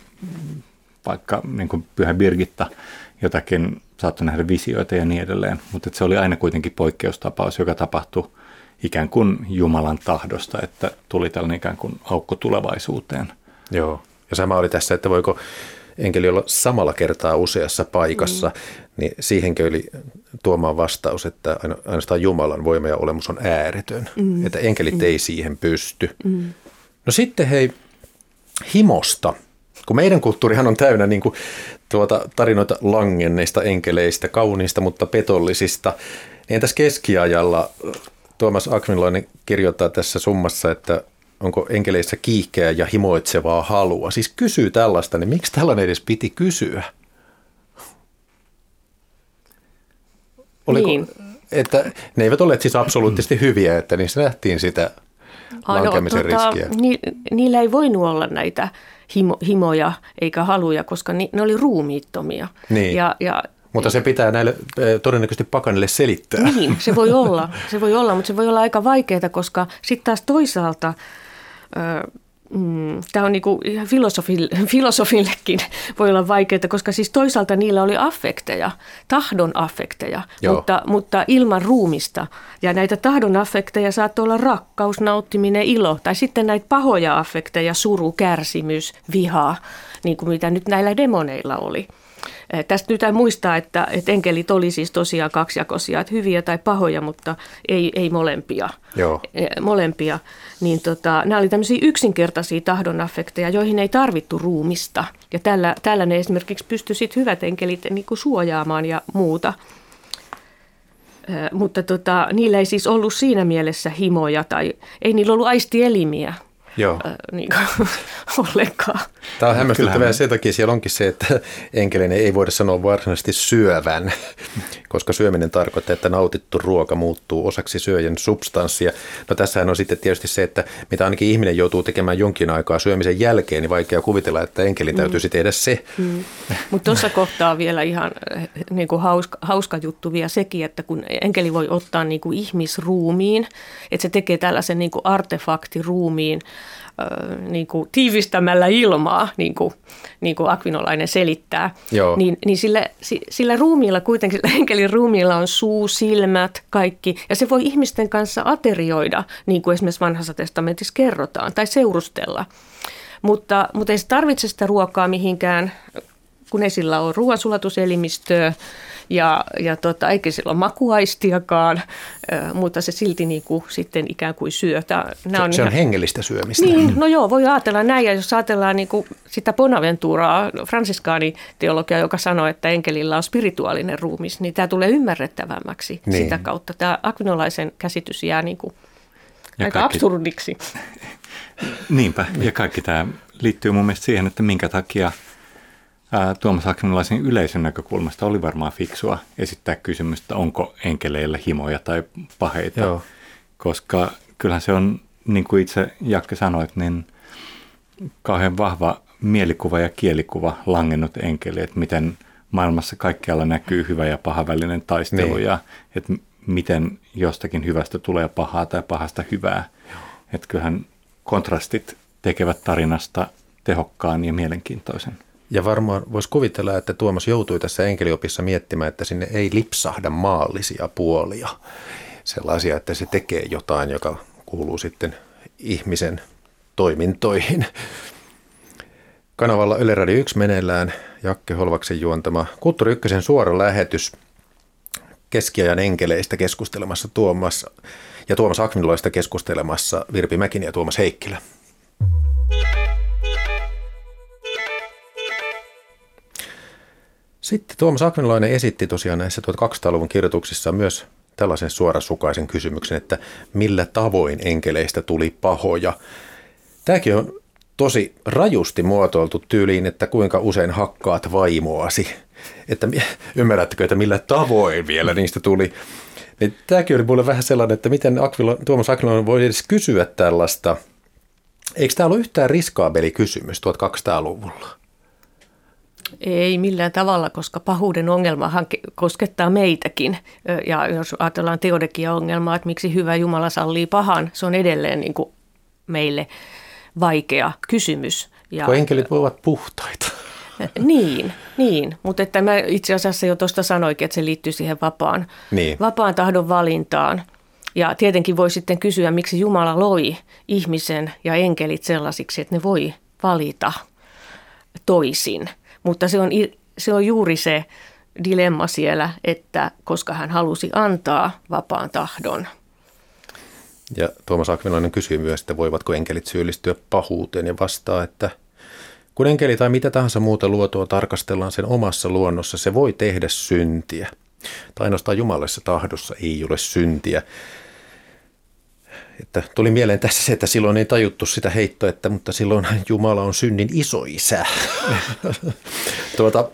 [SPEAKER 3] vaikka niin kuin Pyhä Birgitta jotakin saattoi nähdä visioita ja niin edelleen, mutta se oli aina kuitenkin poikkeustapaus, joka tapahtui ikään kuin Jumalan tahdosta, että tuli tällainen ikään kuin aukko tulevaisuuteen.
[SPEAKER 2] Joo, ja sama oli tässä, että voiko enkeli olla samalla kertaa useassa paikassa, mm. Niin siihenkö oli tuomaan vastaus, että ainoastaan Jumalan voima ja olemus on ääretön, mm. että enkelit mm. ei siihen pysty. Mm. No sitten hei, himosta – kun meidän kulttuurihan on täynnä niin kuin, tuota, tarinoita langenneista enkeleistä, kauniista, mutta petollisista, niin entäs keskiajalla Tuomas Akvinlainen kirjoittaa tässä summassa, että onko enkeleissä kiihkeä ja himoitsevaa halua. Siis kysyy tällaista, niin miksi tällainen edes piti kysyä? Oliko, niin. Että ne eivät olleet siis absoluuttisesti hyviä, että niissä nähtiin sitä lankemisen no, tota, riskiä.
[SPEAKER 4] Ni, niillä ei voinut olla näitä himo, himoja eikä haluja, koska ni, ne oli ruumiittomia.
[SPEAKER 2] Niin. Ja, ja, mutta se pitää näille todennäköisesti pakanille selittää.
[SPEAKER 4] Niin, se voi (laughs) olla, se voi olla mutta se voi olla aika vaikeaa, koska sitten taas toisaalta Mm, tämä on niin filosofille, filosofillekin voi olla vaikeaa, koska siis toisaalta niillä oli affekteja, tahdon affekteja, mutta, mutta ilman ruumista. Ja näitä tahdon affekteja saattoi olla rakkaus, nauttiminen, ilo, tai sitten näitä pahoja affekteja, suru, kärsimys, viha, niin kuin mitä nyt näillä demoneilla oli. Eh, tästä nyt muistaa, että, että enkelit oli siis tosiaan kaksijakoisia, että hyviä tai pahoja, mutta ei, ei molempia.
[SPEAKER 2] Joo.
[SPEAKER 4] Eh, molempia. Niin tota, nämä oli tämmöisiä yksinkertaisia tahdonaffekteja, joihin ei tarvittu ruumista. Ja tällä, tällä ne esimerkiksi pystyi sitten hyvät enkelit niin kuin suojaamaan ja muuta. Eh, mutta tota, niillä ei siis ollut siinä mielessä himoja tai ei niillä ollut aistielimiä.
[SPEAKER 2] Joo.
[SPEAKER 4] Äh, niin kuin, (laughs) ollenkaan.
[SPEAKER 2] Tämä on hämmästyttävää sen takia siellä onkin se, että enkelinen ei voida sanoa varsinaisesti syövän, koska syöminen tarkoittaa, että nautittu ruoka muuttuu osaksi syöjän substanssia. No tässähän on sitten tietysti se, että mitä ainakin ihminen joutuu tekemään jonkin aikaa syömisen jälkeen, niin vaikea kuvitella, että enkelin täytyisi mm. tehdä se. Mm.
[SPEAKER 4] Mutta tuossa kohtaa vielä ihan eh, niin kuin hauska, hauska juttu vielä sekin, että kun enkeli voi ottaa niin kuin ihmisruumiin, että se tekee tällaisen niin kuin artefaktiruumiin, niin kuin tiivistämällä ilmaa, niin kuin, niin kuin Akvinolainen selittää,
[SPEAKER 2] Joo.
[SPEAKER 4] niin, niin sillä, sillä ruumiilla kuitenkin, sillä enkelin ruumiilla on suu, silmät, kaikki, ja se voi ihmisten kanssa aterioida, niin kuin esimerkiksi vanhassa testamentissa kerrotaan, tai seurustella. Mutta, mutta ei se tarvitse sitä ruokaa mihinkään, kun ei sillä ole ruoansulatuselimistöä, ja, ja tota, eikä sillä ole makuaistiakaan, mutta se silti niin kuin sitten ikään kuin syö. Tämä,
[SPEAKER 2] se, on, se ihan... on hengellistä syömistä.
[SPEAKER 4] Niin, no joo, voi ajatella näin. Ja jos ajatellaan niin kuin sitä Bonaventuraa, fransiskaani teologia, joka sanoo, että enkelillä on spirituaalinen ruumis, niin tämä tulee ymmärrettävämmäksi niin. sitä kautta. Tämä akvinolaisen käsitys jää niin kuin aika kaikki... absurdiksi.
[SPEAKER 3] Niinpä, ja kaikki tämä liittyy mun mielestä siihen, että minkä takia – Tuomas Aksinolaisen yleisön näkökulmasta oli varmaan fiksua esittää kysymystä, onko enkeleillä himoja tai paheita, Joo. koska kyllähän se on, niin kuin itse Jakke sanoit, niin kauhean vahva mielikuva ja kielikuva langennut enkeli, että miten maailmassa kaikkialla näkyy hyvä ja paha välinen taistelu niin. ja että miten jostakin hyvästä tulee pahaa tai pahasta hyvää. Että kyllähän kontrastit tekevät tarinasta tehokkaan ja mielenkiintoisen.
[SPEAKER 2] Ja varmaan voisi kuvitella, että Tuomas joutui tässä enkeliopissa miettimään, että sinne ei lipsahda maallisia puolia. Sellaisia, että se tekee jotain, joka kuuluu sitten ihmisen toimintoihin. Kanavalla Yle Radio 1 meneillään Jakke Holvaksen juontama Kulttuuri Ykkösen suora lähetys keskiajan enkeleistä keskustelemassa Tuomas ja Tuomas Akvinloista keskustelemassa Virpi Mäkin ja Tuomas Heikkilä. Sitten Tuomas Akvinlainen esitti tosiaan näissä 1200-luvun kirjoituksissa myös tällaisen suorasukaisen kysymyksen, että millä tavoin enkeleistä tuli pahoja. Tämäkin on tosi rajusti muotoiltu tyyliin, että kuinka usein hakkaat vaimoasi. Että ymmärrättekö, että millä tavoin vielä niistä tuli. Niin tämäkin oli mulle vähän sellainen, että miten Akvilo, Tuomas Akviloinen voi edes kysyä tällaista. Eikö tämä ollut yhtään riskaabeli kysymys 1200-luvulla?
[SPEAKER 4] Ei millään tavalla, koska pahuuden ongelmahan koskettaa meitäkin. Ja jos ajatellaan teodekia ongelmaa, että miksi hyvä Jumala sallii pahan, se on edelleen niin kuin meille vaikea kysymys.
[SPEAKER 2] Ja, Kun enkelit voivat puhtaita.
[SPEAKER 4] Niin, niin. mutta että mä itse asiassa jo tuosta sanoikin, että se liittyy siihen vapaan, niin. vapaan tahdon valintaan. Ja tietenkin voi sitten kysyä, miksi Jumala loi ihmisen ja enkelit sellaisiksi, että ne voi valita toisin. Mutta se on, se on juuri se dilemma siellä, että koska hän halusi antaa vapaan tahdon.
[SPEAKER 2] Ja Tuomas Akvilainen kysyy myös, että voivatko enkelit syyllistyä pahuuteen ja vastaa, että kun enkeli tai mitä tahansa muuta luotua tarkastellaan sen omassa luonnossa, se voi tehdä syntiä. Tai ainoastaan Jumalassa tahdossa ei ole syntiä. Että tuli mieleen tässä se, että silloin ei tajuttu sitä heittoa, että mutta silloin Jumala on synnin isoisä. (laughs) tuota,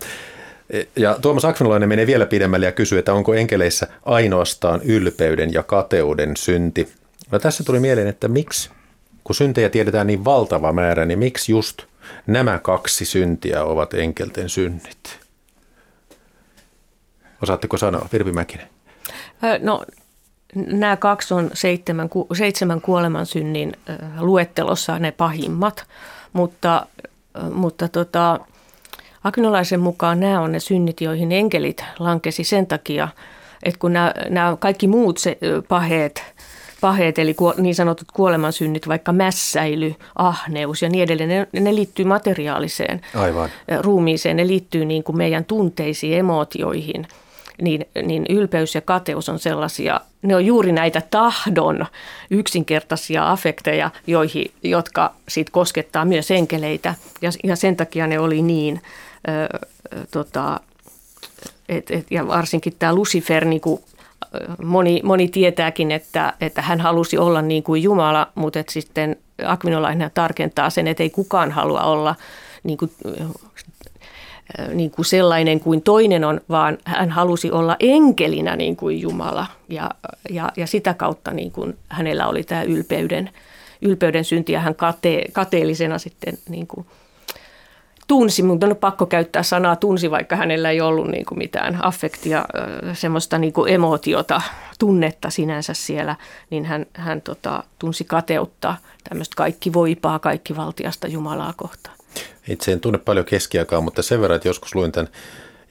[SPEAKER 2] ja Tuomas Akvinolainen menee vielä pidemmälle ja kysyy, että onko enkeleissä ainoastaan ylpeyden ja kateuden synti. No tässä tuli mieleen, että miksi, kun syntejä tiedetään niin valtava määrä, niin miksi just nämä kaksi syntiä ovat enkelten synnit? Osaatteko sanoa, Virpi Mäkinen?
[SPEAKER 4] No nämä kaksi on seitsemän, seitsemän kuolemansynnin luettelossa ne pahimmat, mutta, mutta tota, Akinolaisen mukaan nämä on ne synnit, joihin enkelit lankesi sen takia, että kun nämä, nämä kaikki muut se, paheet, paheet, eli niin sanotut kuolemansynnit, vaikka mässäily, ahneus ja niin edelleen, ne, ne liittyy materiaaliseen Aivan. ruumiiseen, ne liittyy niin kuin meidän tunteisiin, emootioihin – niin, niin ylpeys ja kateus on sellaisia, ne on juuri näitä tahdon yksinkertaisia afekteja, joihin, jotka sit koskettaa myös enkeleitä. Ja, ja sen takia ne oli niin, ö, tota, et, et, ja varsinkin tämä Lucifer, niin kuin moni, moni tietääkin, että, että hän halusi olla niin kuin Jumala, mutta että sitten Akvinolainen tarkentaa sen, että ei kukaan halua olla niin kuin niin kuin sellainen kuin toinen on, vaan hän halusi olla enkelinä niin kuin Jumala. Ja, ja, ja sitä kautta niin kuin hänellä oli tämä ylpeyden, ylpeyden synti ja hän kate, kateellisena sitten niin kuin tunsi, mutta on pakko käyttää sanaa tunsi, vaikka hänellä ei ollut niin kuin mitään affektia, semmoista niin kuin emootiota, tunnetta sinänsä siellä, niin hän, hän tota, tunsi kateutta tämmöistä kaikki voipaa, kaikki valtiasta Jumalaa kohtaan.
[SPEAKER 2] Itse en tunne paljon keskiaikaa, mutta sen verran, että joskus luin tämän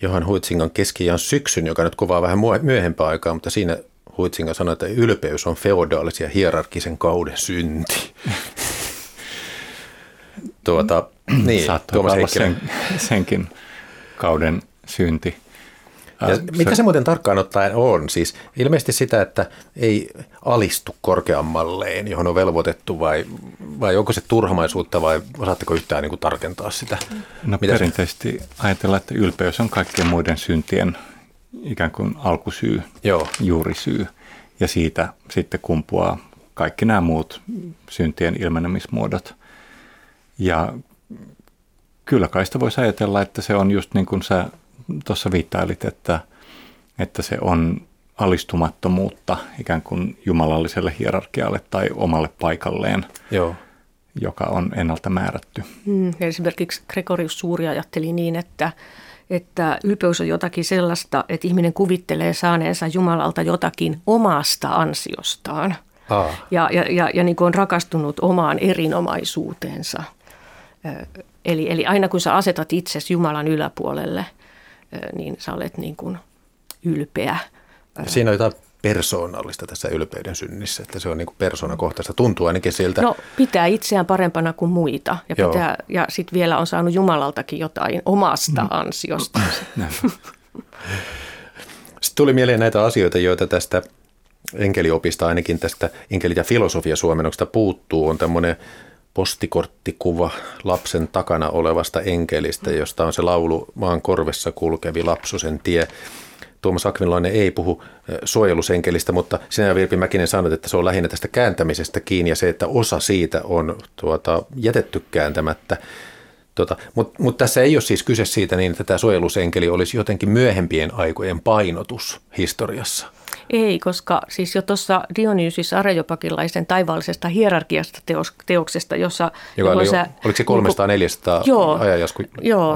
[SPEAKER 2] Johan Huitsingan keskiajan syksyn, joka nyt kuvaa vähän myöhempää aikaa, mutta siinä Huitsinga sanoi, että ylpeys on feodaalisia hierarkisen kauden synti. (laughs) tuota, niin,
[SPEAKER 3] Saattoi olla sen, senkin kauden synti.
[SPEAKER 2] Ja äh, mitä se muuten tarkkaan ottaen on? Siis ilmeisesti sitä, että ei alistu korkeammalleen, johon on velvoitettu vai, vai onko se turhamaisuutta vai osaatteko yhtään niin kuin tarkentaa sitä?
[SPEAKER 3] No mitä perinteisesti se? ajatellaan, että ylpeys on kaikkien muiden syntien ikään kuin alkusyy, Joo. juurisyy ja siitä sitten kumpuaa kaikki nämä muut syntien ilmenemismuodot. Ja kyllä kai sitä voisi ajatella, että se on just niin kuin sä tuossa viittailit, että, että se on alistumattomuutta ikään kuin jumalalliselle hierarkialle tai omalle paikalleen, Joo. joka on ennalta määrätty.
[SPEAKER 4] Mm, esimerkiksi Gregorius Suuri ajatteli niin, että, että ylpeys on jotakin sellaista, että ihminen kuvittelee saaneensa Jumalalta jotakin omasta ansiostaan. Aa. Ja, ja, ja, ja niin kuin on rakastunut omaan erinomaisuuteensa. Eli, eli aina kun sä asetat itsesi Jumalan yläpuolelle – niin sä olet niin kuin ylpeä.
[SPEAKER 2] Siinä on jotain persoonallista tässä ylpeyden synnissä, että se on niin persoonakohtaista. Tuntuu ainakin siltä.
[SPEAKER 4] No pitää itseään parempana kuin muita ja, pitää, ja sitten vielä on saanut Jumalaltakin jotain omasta mm. ansiosta. (laughs)
[SPEAKER 2] Sitten tuli mieleen näitä asioita, joita tästä enkeliopista, ainakin tästä enkeli- ja filosofia suomennoksesta puuttuu, on tämmöinen postikorttikuva lapsen takana olevasta enkelistä, josta on se laulu maan korvessa kulkevi lapsusen tie. Tuomas Akvinlainen ei puhu suojelusenkelistä, mutta sinä ja Virpi Mäkinen sanoit, että se on lähinnä tästä kääntämisestä kiinni ja se, että osa siitä on tuota, jätetty kääntämättä. Tota, Mutta mut tässä ei ole siis kyse siitä niin, että tämä suojelusenkeli olisi jotenkin myöhempien aikojen painotus historiassa.
[SPEAKER 4] Ei, koska siis jo tuossa Dionysus Areopakilaisen taivaallisesta hierarkiasta teos, teoksesta, jossa...
[SPEAKER 2] Joka oli, sä, oliko se 300-400 niin ajanjasku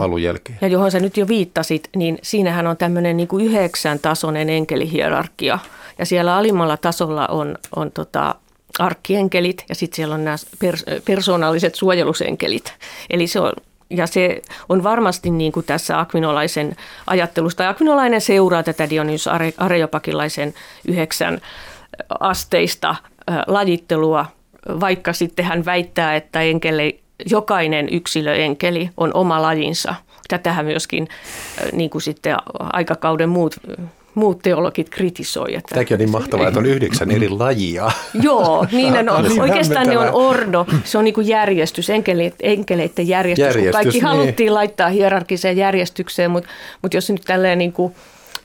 [SPEAKER 2] alun jälkeen?
[SPEAKER 4] Ja johon sä nyt jo viittasit, niin siinähän on tämmöinen niin kuin yhdeksän tasoinen enkelihierarkia. Ja siellä alimmalla tasolla on, on tota, arkkienkelit ja sitten siellä on nämä pers- persoonalliset suojelusenkelit. Eli se on ja se on varmasti niin kuin tässä akvinolaisen ajattelusta. Akvinolainen seuraa tätä Dionysus Areopakilaisen yhdeksän asteista lajittelua, vaikka sitten hän väittää, että enkeli, jokainen yksilöenkeli on oma lajinsa. Tätähän myöskin niin kuin sitten aikakauden muut muut teologit kritisoi. Että
[SPEAKER 2] Tämäkin on niin mahtavaa, että on yhdeksän eri lajia.
[SPEAKER 4] Joo, niin on. on. Oikeastaan ne on ordo, se on niin kuin järjestys, enkeleiden, enkeleiden järjestys. järjestys kaikki niin. haluttiin laittaa hierarkiseen järjestykseen, mutta, mutta jos nyt tälleen niin kuin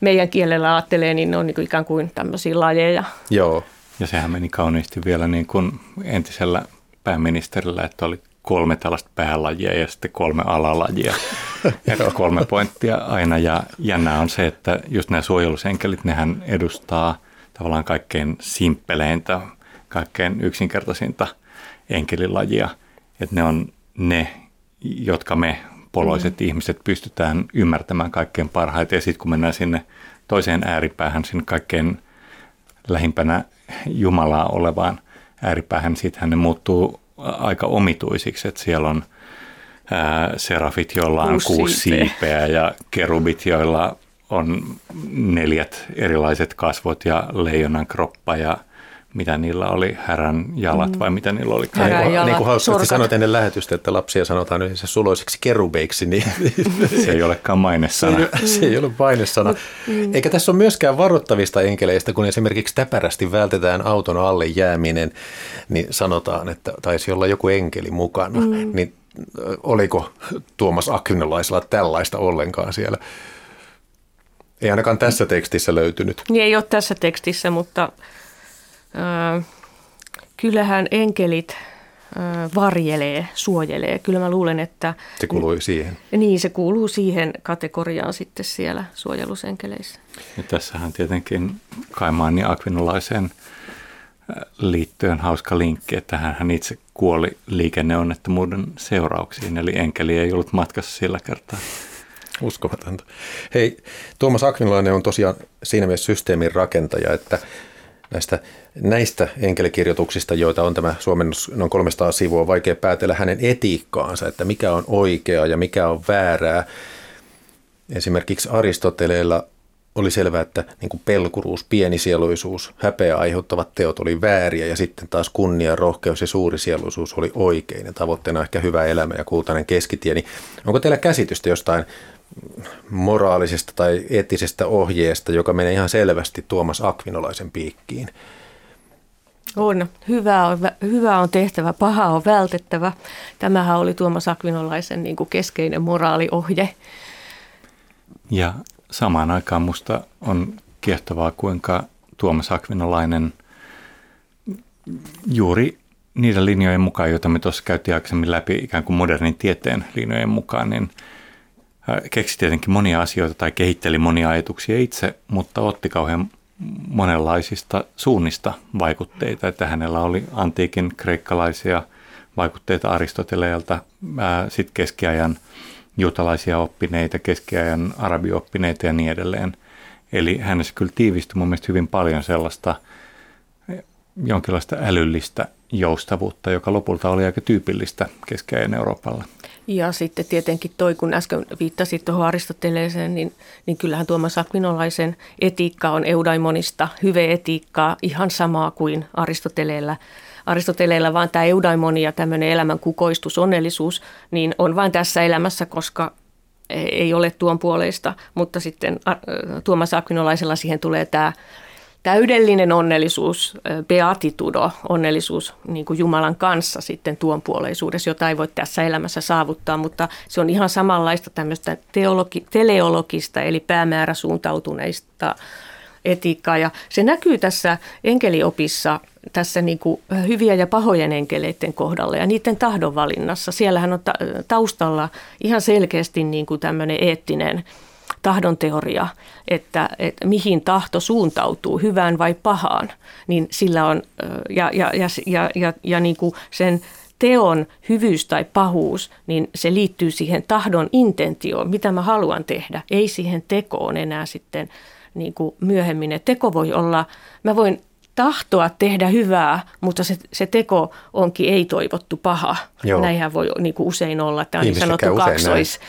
[SPEAKER 4] meidän kielellä ajattelee, niin ne on niin kuin ikään kuin tämmöisiä lajeja.
[SPEAKER 2] Joo.
[SPEAKER 3] Ja sehän meni kauniisti vielä niin kuin entisellä pääministerillä, että oli kolme tällaista päälajia ja sitten kolme alalajia. (laughs) että kolme pointtia aina. Ja jännä on se, että just nämä suojelusenkelit, nehän edustaa tavallaan kaikkein simppeleintä, kaikkein yksinkertaisinta enkelilajia. Että ne on ne, jotka me poloiset mm. ihmiset pystytään ymmärtämään kaikkein parhaiten. Ja sitten kun mennään sinne toiseen ääripäähän, sinne kaikkein lähimpänä Jumalaa olevaan ääripäähän, sittenhän ne muuttuu aika omituisiksi, että siellä on ää, serafit, joilla on kuusi, kuusi siipeä ja kerubit, joilla on neljät erilaiset kasvot ja leijonan kroppa ja mitä niillä oli, härän jalat mm. vai mitä niillä oli?
[SPEAKER 2] Härän niin jalat, niin kuin hauskasti sanoit ennen lähetystä, että lapsia sanotaan yhdessä suloisiksi kerubeiksi. Niin (laughs)
[SPEAKER 3] se ei olekaan mainesana.
[SPEAKER 2] Se ei, (laughs) se ei ole mainesana. Mm. Eikä tässä ole myöskään varoittavista enkeleistä, kun esimerkiksi täpärästi vältetään auton alle jääminen, niin sanotaan, että taisi olla joku enkeli mukana. Mm. Niin oliko Tuomas Akvinolaisella tällaista ollenkaan siellä? Ei ainakaan tässä tekstissä löytynyt.
[SPEAKER 4] Niin ei ole tässä tekstissä, mutta kyllähän enkelit varjelee, suojelee. Kyllä mä luulen, että...
[SPEAKER 2] Se kuuluu siihen.
[SPEAKER 4] Niin, se kuuluu siihen kategoriaan sitten siellä suojelusenkeleissä.
[SPEAKER 3] Ja tässähän tietenkin Kaimaani Akvinolaisen liittyen hauska linkki, että hän itse kuoli liikenneonnettomuuden seurauksiin, eli enkeli ei ollut matkassa sillä kertaa.
[SPEAKER 2] Uskomatonta. Hei, Tuomas Akvinolainen on tosiaan siinä mielessä systeemin rakentaja, että näistä, näistä enkelikirjoituksista, joita on tämä Suomen noin 300 sivua, on vaikea päätellä hänen etiikkaansa, että mikä on oikea ja mikä on väärää. Esimerkiksi Aristoteleella oli selvää, että niin kuin pelkuruus, pienisieluisuus, häpeä aiheuttavat teot oli vääriä ja sitten taas kunnia, rohkeus ja suurisieluisuus oli oikein ja tavoitteena ehkä hyvä elämä ja kultainen keskitie. Niin onko teillä käsitystä jostain moraalisesta tai eettisestä ohjeesta, joka menee ihan selvästi Tuomas Akvinolaisen piikkiin?
[SPEAKER 4] On. Hyvä on, hyvä on tehtävä, paha on vältettävä. Tämähän oli Tuomas Akvinolaisen niin kuin keskeinen moraaliohje.
[SPEAKER 3] Ja samaan aikaan musta on kiehtovaa, kuinka Tuomas Akvinolainen juuri niiden linjojen mukaan, joita me tuossa käytiin aikaisemmin läpi ikään kuin modernin tieteen linjojen mukaan, niin – keksi tietenkin monia asioita tai kehitteli monia ajatuksia itse, mutta otti kauhean monenlaisista suunnista vaikutteita, että hänellä oli antiikin kreikkalaisia vaikutteita Aristoteleelta, sitten keskiajan juutalaisia oppineita, keskiajan arabioppineita ja niin edelleen. Eli hänessä kyllä tiivistyi mun mielestä hyvin paljon sellaista jonkinlaista älyllistä joustavuutta, joka lopulta oli aika tyypillistä keskiajan Euroopalla.
[SPEAKER 4] Ja sitten tietenkin toi, kun äsken viittasit tuohon Aristoteleeseen, niin, niin kyllähän Tuomas Akvinolaisen etiikka on eudaimonista hyve-etiikkaa ihan samaa kuin Aristoteleella. Aristoteleella vaan tämä eudaimoni ja tämmöinen elämän kukoistus, onnellisuus, niin on vain tässä elämässä, koska ei ole tuon puoleista, mutta sitten Tuomas Akvinolaisella siihen tulee tämä täydellinen onnellisuus, beatitudo, onnellisuus niin kuin Jumalan kanssa sitten tuon puoleisuudessa, jota ei voi tässä elämässä saavuttaa, mutta se on ihan samanlaista tämmöistä teologi, teleologista eli päämääräsuuntautuneista etiikkaa. Ja se näkyy tässä enkeliopissa tässä niin kuin hyviä ja pahojen enkeleiden kohdalla ja niiden tahdonvalinnassa. Siellähän on taustalla ihan selkeästi niin kuin tämmöinen eettinen tahdon teoria, että, että mihin tahto suuntautuu, hyvään vai pahaan, niin sillä on, ja, ja, ja, ja, ja, ja niin kuin sen teon hyvyys tai pahuus, niin se liittyy siihen tahdon intentioon, mitä mä haluan tehdä, ei siihen tekoon enää sitten niin kuin myöhemmin. Et teko voi olla, mä voin tahtoa tehdä hyvää, mutta se, se teko onkin ei-toivottu paha. Joo. Näinhän voi niin kuin usein olla. Tämä on niin sanottu kaksois,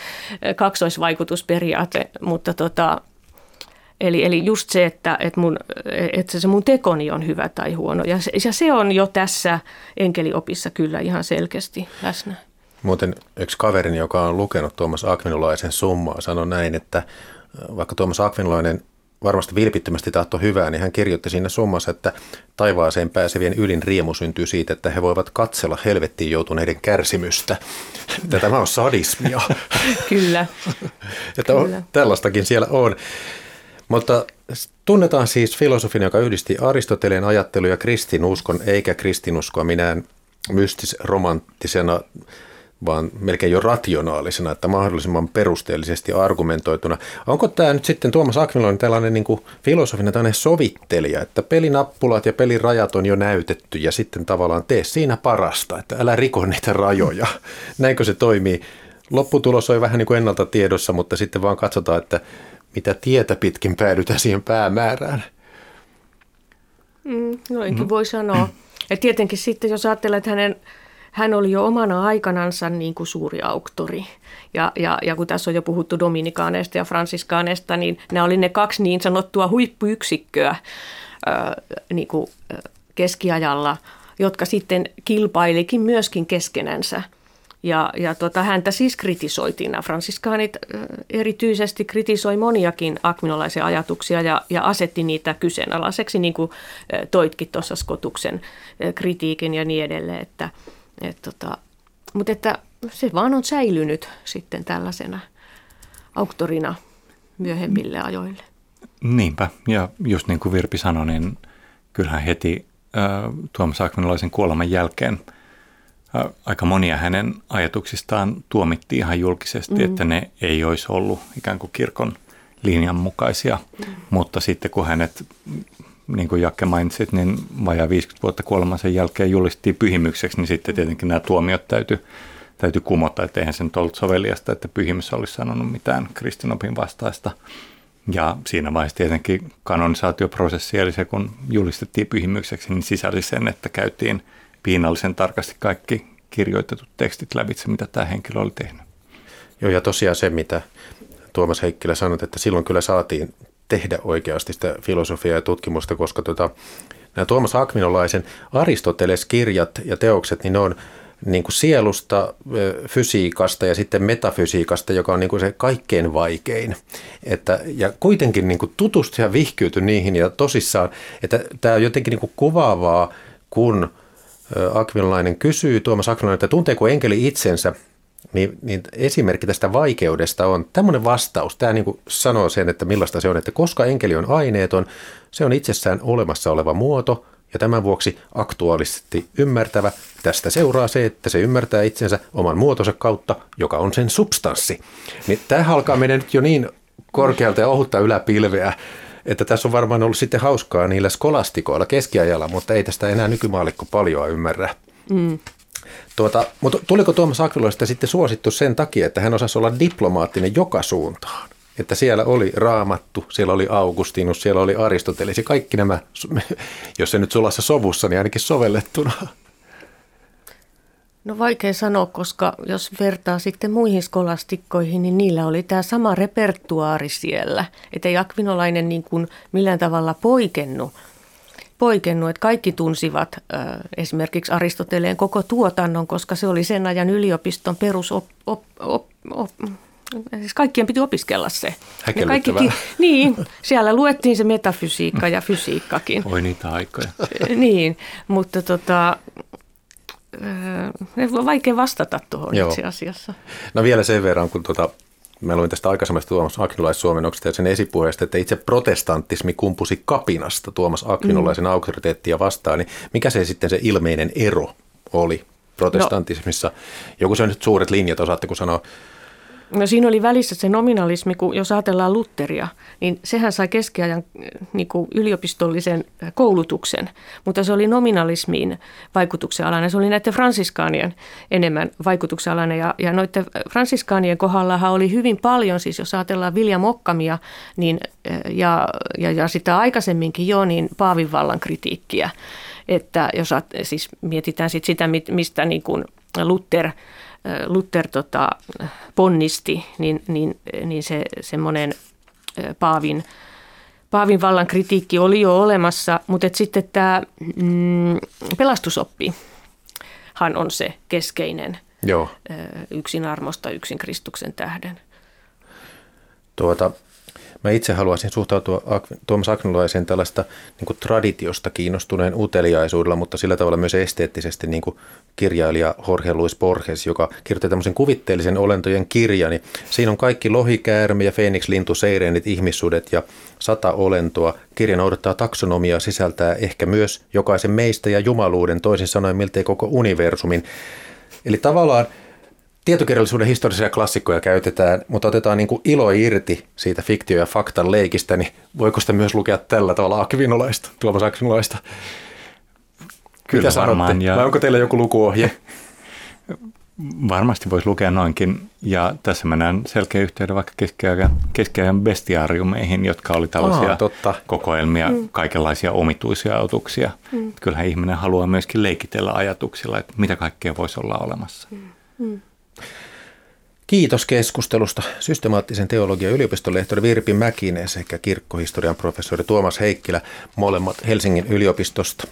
[SPEAKER 4] kaksoisvaikutusperiaate, mutta tota, Eli, eli just se, että, että, mun, että se mun tekoni on hyvä tai huono. Ja se, ja se on jo tässä enkeliopissa kyllä ihan selkeästi läsnä.
[SPEAKER 2] Muuten yksi kaverini, joka on lukenut Tuomas Akvinulaisen summaa, sanoi näin, että vaikka Tuomas Akvinulainen varmasti vilpittömästi tahto hyvää, niin hän kirjoitti siinä summassa, että taivaaseen pääsevien ylin riemu syntyy siitä, että he voivat katsella helvettiin joutuneiden kärsimystä. (laughs) (laughs) (laughs) Että tämä on sadismia.
[SPEAKER 4] Kyllä.
[SPEAKER 2] että Kyllä. On, tällaistakin siellä on. Mutta tunnetaan siis filosofin, joka yhdisti Aristoteleen ajattelu ja kristinuskon, eikä kristinuskoa minään mystis-romanttisena vaan melkein jo rationaalisena, että mahdollisimman perusteellisesti argumentoituna. Onko tämä nyt sitten Tuomas Akviloinen tällainen niin kuin filosofinen tällainen sovittelija, että pelinappulat ja pelirajat on jo näytetty ja sitten tavallaan tee siinä parasta, että älä riko niitä rajoja. (laughs) Näinkö se toimii? Lopputulos on vähän niin kuin ennalta tiedossa, mutta sitten vaan katsotaan, että mitä tietä pitkin päädytään siihen päämäärään.
[SPEAKER 4] Mm, noinkin mm. voi sanoa. Ja tietenkin sitten, jos ajattelee, että hänen hän oli jo omana aikanansa niin kuin suuri auktori. Ja, ja, ja kun tässä on jo puhuttu dominikaaneista ja fransiskaaneista, niin nämä oli ne kaksi niin sanottua huippuyksikköä ää, niin kuin keskiajalla, jotka sitten kilpailikin myöskin keskenänsä. Ja, ja tota, häntä siis kritisoitiin. Nämä fransiskaanit erityisesti kritisoi moniakin akminolaisia ajatuksia ja, ja asetti niitä kyseenalaiseksi, niin kuin toitkin tuossa Skotuksen kritiikin ja niin edelleen. Että, et tota, mutta että se vaan on säilynyt sitten tällaisena auktorina myöhemmille ajoille.
[SPEAKER 3] Niinpä, ja just niin kuin Virpi sanoi, niin kyllähän heti äh, Tuomas Akvinolaisen kuoleman jälkeen äh, aika monia hänen ajatuksistaan tuomittiin ihan julkisesti, mm. että ne ei olisi ollut ikään kuin kirkon linjan mukaisia, mm. mutta sitten kun hänet niin kuin Jakke mainitsit, niin vajaa 50 vuotta kuolemansa jälkeen julistettiin pyhimykseksi, niin sitten tietenkin nämä tuomiot täytyy, täytyy kumota, että eihän se nyt ollut soveliasta, että pyhimys olisi sanonut mitään kristinopin vastaista. Ja siinä vaiheessa tietenkin kanonisaatioprosessi, eli se kun julistettiin pyhimykseksi, niin sisälsi sen, että käytiin piinallisen tarkasti kaikki kirjoitetut tekstit lävitse, mitä tämä henkilö oli tehnyt.
[SPEAKER 2] Joo, ja tosiaan se, mitä Tuomas Heikkilä sanoi, että silloin kyllä saatiin tehdä oikeasti sitä filosofiaa ja tutkimusta, koska tota, nämä Tuomas Akminolaisen Aristoteles-kirjat ja teokset, niin ne on niin kuin sielusta, fysiikasta ja sitten metafysiikasta, joka on niin kuin se kaikkein vaikein. Että, ja kuitenkin niin kuin tutustu ja vihkyyty niihin ja tosissaan, että tämä on jotenkin niin kuin kuvaavaa, kun Akvinolainen kysyy, Tuomas Akvinolainen, että tunteeko enkeli itsensä – niin, niin esimerkki tästä vaikeudesta on tämmöinen vastaus. Tämä niin kuin sanoo sen, että millaista se on, että koska enkeli on aineeton, se on itsessään olemassa oleva muoto ja tämän vuoksi aktuaalisesti ymmärtävä. Tästä seuraa se, että se ymmärtää itsensä oman muotonsa kautta, joka on sen substanssi. Niin tämä alkaa mennä nyt jo niin korkealta ja ohutta yläpilveä, että tässä on varmaan ollut sitten hauskaa niillä skolastikoilla keskiajalla, mutta ei tästä enää nykymaalikko paljon ymmärrä. Mm. Tuota, mutta tuliko Tuomas Akviloista sitten suosittu sen takia, että hän osasi olla diplomaattinen joka suuntaan? Että siellä oli Raamattu, siellä oli Augustinus, siellä oli Aristoteles ja kaikki nämä, (laughs) jos se nyt sulassa sovussa, niin ainakin sovellettuna.
[SPEAKER 4] No vaikea sanoa, koska jos vertaa sitten muihin skolastikkoihin, niin niillä oli tämä sama repertuaari siellä. Että ei Akvinolainen niin kuin millään tavalla poikennut poikennut, että kaikki tunsivat esimerkiksi Aristoteleen koko tuotannon, koska se oli sen ajan yliopiston perus op, op, op, op, Siis kaikkien piti opiskella se.
[SPEAKER 2] Häkellyttävää.
[SPEAKER 4] niin, siellä luettiin se metafysiikka ja fysiikkakin.
[SPEAKER 3] Oi niitä aikoja.
[SPEAKER 4] niin, mutta tota, on vaikea vastata tuohon Joo. itse asiassa.
[SPEAKER 2] No vielä sen verran, kun tuota, mä luin tästä aikaisemmasta Tuomas Akvinolais-suomennoksesta ja sen esipuheesta, että itse protestantismi kumpusi kapinasta Tuomas Akvinolaisen mm. auktoriteettia vastaan, niin mikä se sitten se ilmeinen ero oli protestantismissa? No. Joku se on nyt suuret linjat, osaatteko sanoa?
[SPEAKER 4] No siinä oli välissä se nominalismi, kun jos ajatellaan Lutteria, niin sehän sai keskiajan niin kuin yliopistollisen koulutuksen, mutta se oli nominalismiin vaikutuksen alainen. Se oli näiden fransiskaanien enemmän vaikutuksen alainen ja, ja noiden fransiskaanien kohdallahan oli hyvin paljon, siis jos ajatellaan Vilja Mokkamia niin, ja, ja, ja sitä aikaisemminkin jo, niin Paavin vallan kritiikkiä. Että jos siis mietitään sit sitä, mistä niin kuin Luther – Luther tota, ponnisti, niin, niin, niin se semmoinen Paavin, Paavin vallan kritiikki oli jo olemassa, mutta et sitten tämä mm, pelastusoppi hän on se keskeinen Joo. yksin armosta, yksin Kristuksen tähden.
[SPEAKER 2] Tuota, Mä itse haluaisin suhtautua Tuomas Aknolaiseen tällaista niin kuin traditiosta kiinnostuneen uteliaisuudella, mutta sillä tavalla myös esteettisesti niin kuin kirjailija Jorge Luis Borges, joka kirjoitti tämmöisen kuvitteellisen olentojen kirjan. Niin siinä on kaikki lohikäärme ja lintu, seireenit, ihmissudet ja sata olentoa. Kirja noudattaa taksonomiaa, sisältää ehkä myös jokaisen meistä ja jumaluuden, toisin sanoen miltei koko universumin. Eli tavallaan tietokirjallisuuden historiallisia klassikkoja käytetään, mutta otetaan niin kuin ilo irti siitä fiktio- ja faktan leikistä, niin voiko sitä myös lukea tällä tavalla Akvinolaista, Tuomas Akvinolaista?
[SPEAKER 3] Kyllä Mitä varmaan.
[SPEAKER 2] Ja... Vai onko teillä joku lukuohje? (laughs)
[SPEAKER 3] Varmasti voisi lukea noinkin. Ja tässä mennään selkeä yhteyden vaikka keskiajan, keskiajan bestiariumeihin, jotka oli tällaisia Aa, totta. kokoelmia, mm. kaikenlaisia omituisia ajatuksia. Mm. Kyllähän ihminen haluaa myöskin leikitellä ajatuksilla, että mitä kaikkea voisi olla olemassa. Mm. Mm.
[SPEAKER 2] Kiitos keskustelusta systemaattisen teologian yliopistolehtori Virpi Mäkinen sekä kirkkohistorian professori Tuomas Heikkilä, molemmat Helsingin yliopistosta.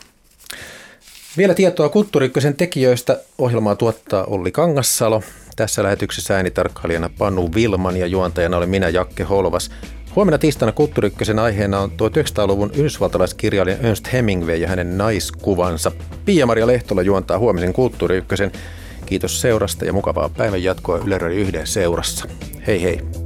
[SPEAKER 2] Vielä tietoa Kulttuuriykkösen tekijöistä. Ohjelmaa tuottaa Olli Kangassalo. Tässä lähetyksessä äänitarkkailijana Panu Vilman ja juontajana oli minä Jakke Holvas. Huomenna tiistaina Kulttuuriykkösen aiheena on 1900-luvun yhdysvaltalaiskirjailija Ernst Hemingway ja hänen naiskuvansa. Pia-Maria Lehtola juontaa huomisen Kulttuuriykkösen. Kiitos seurasta ja mukavaa päivän jatkoa Yle Radio 1 seurassa. Hei hei!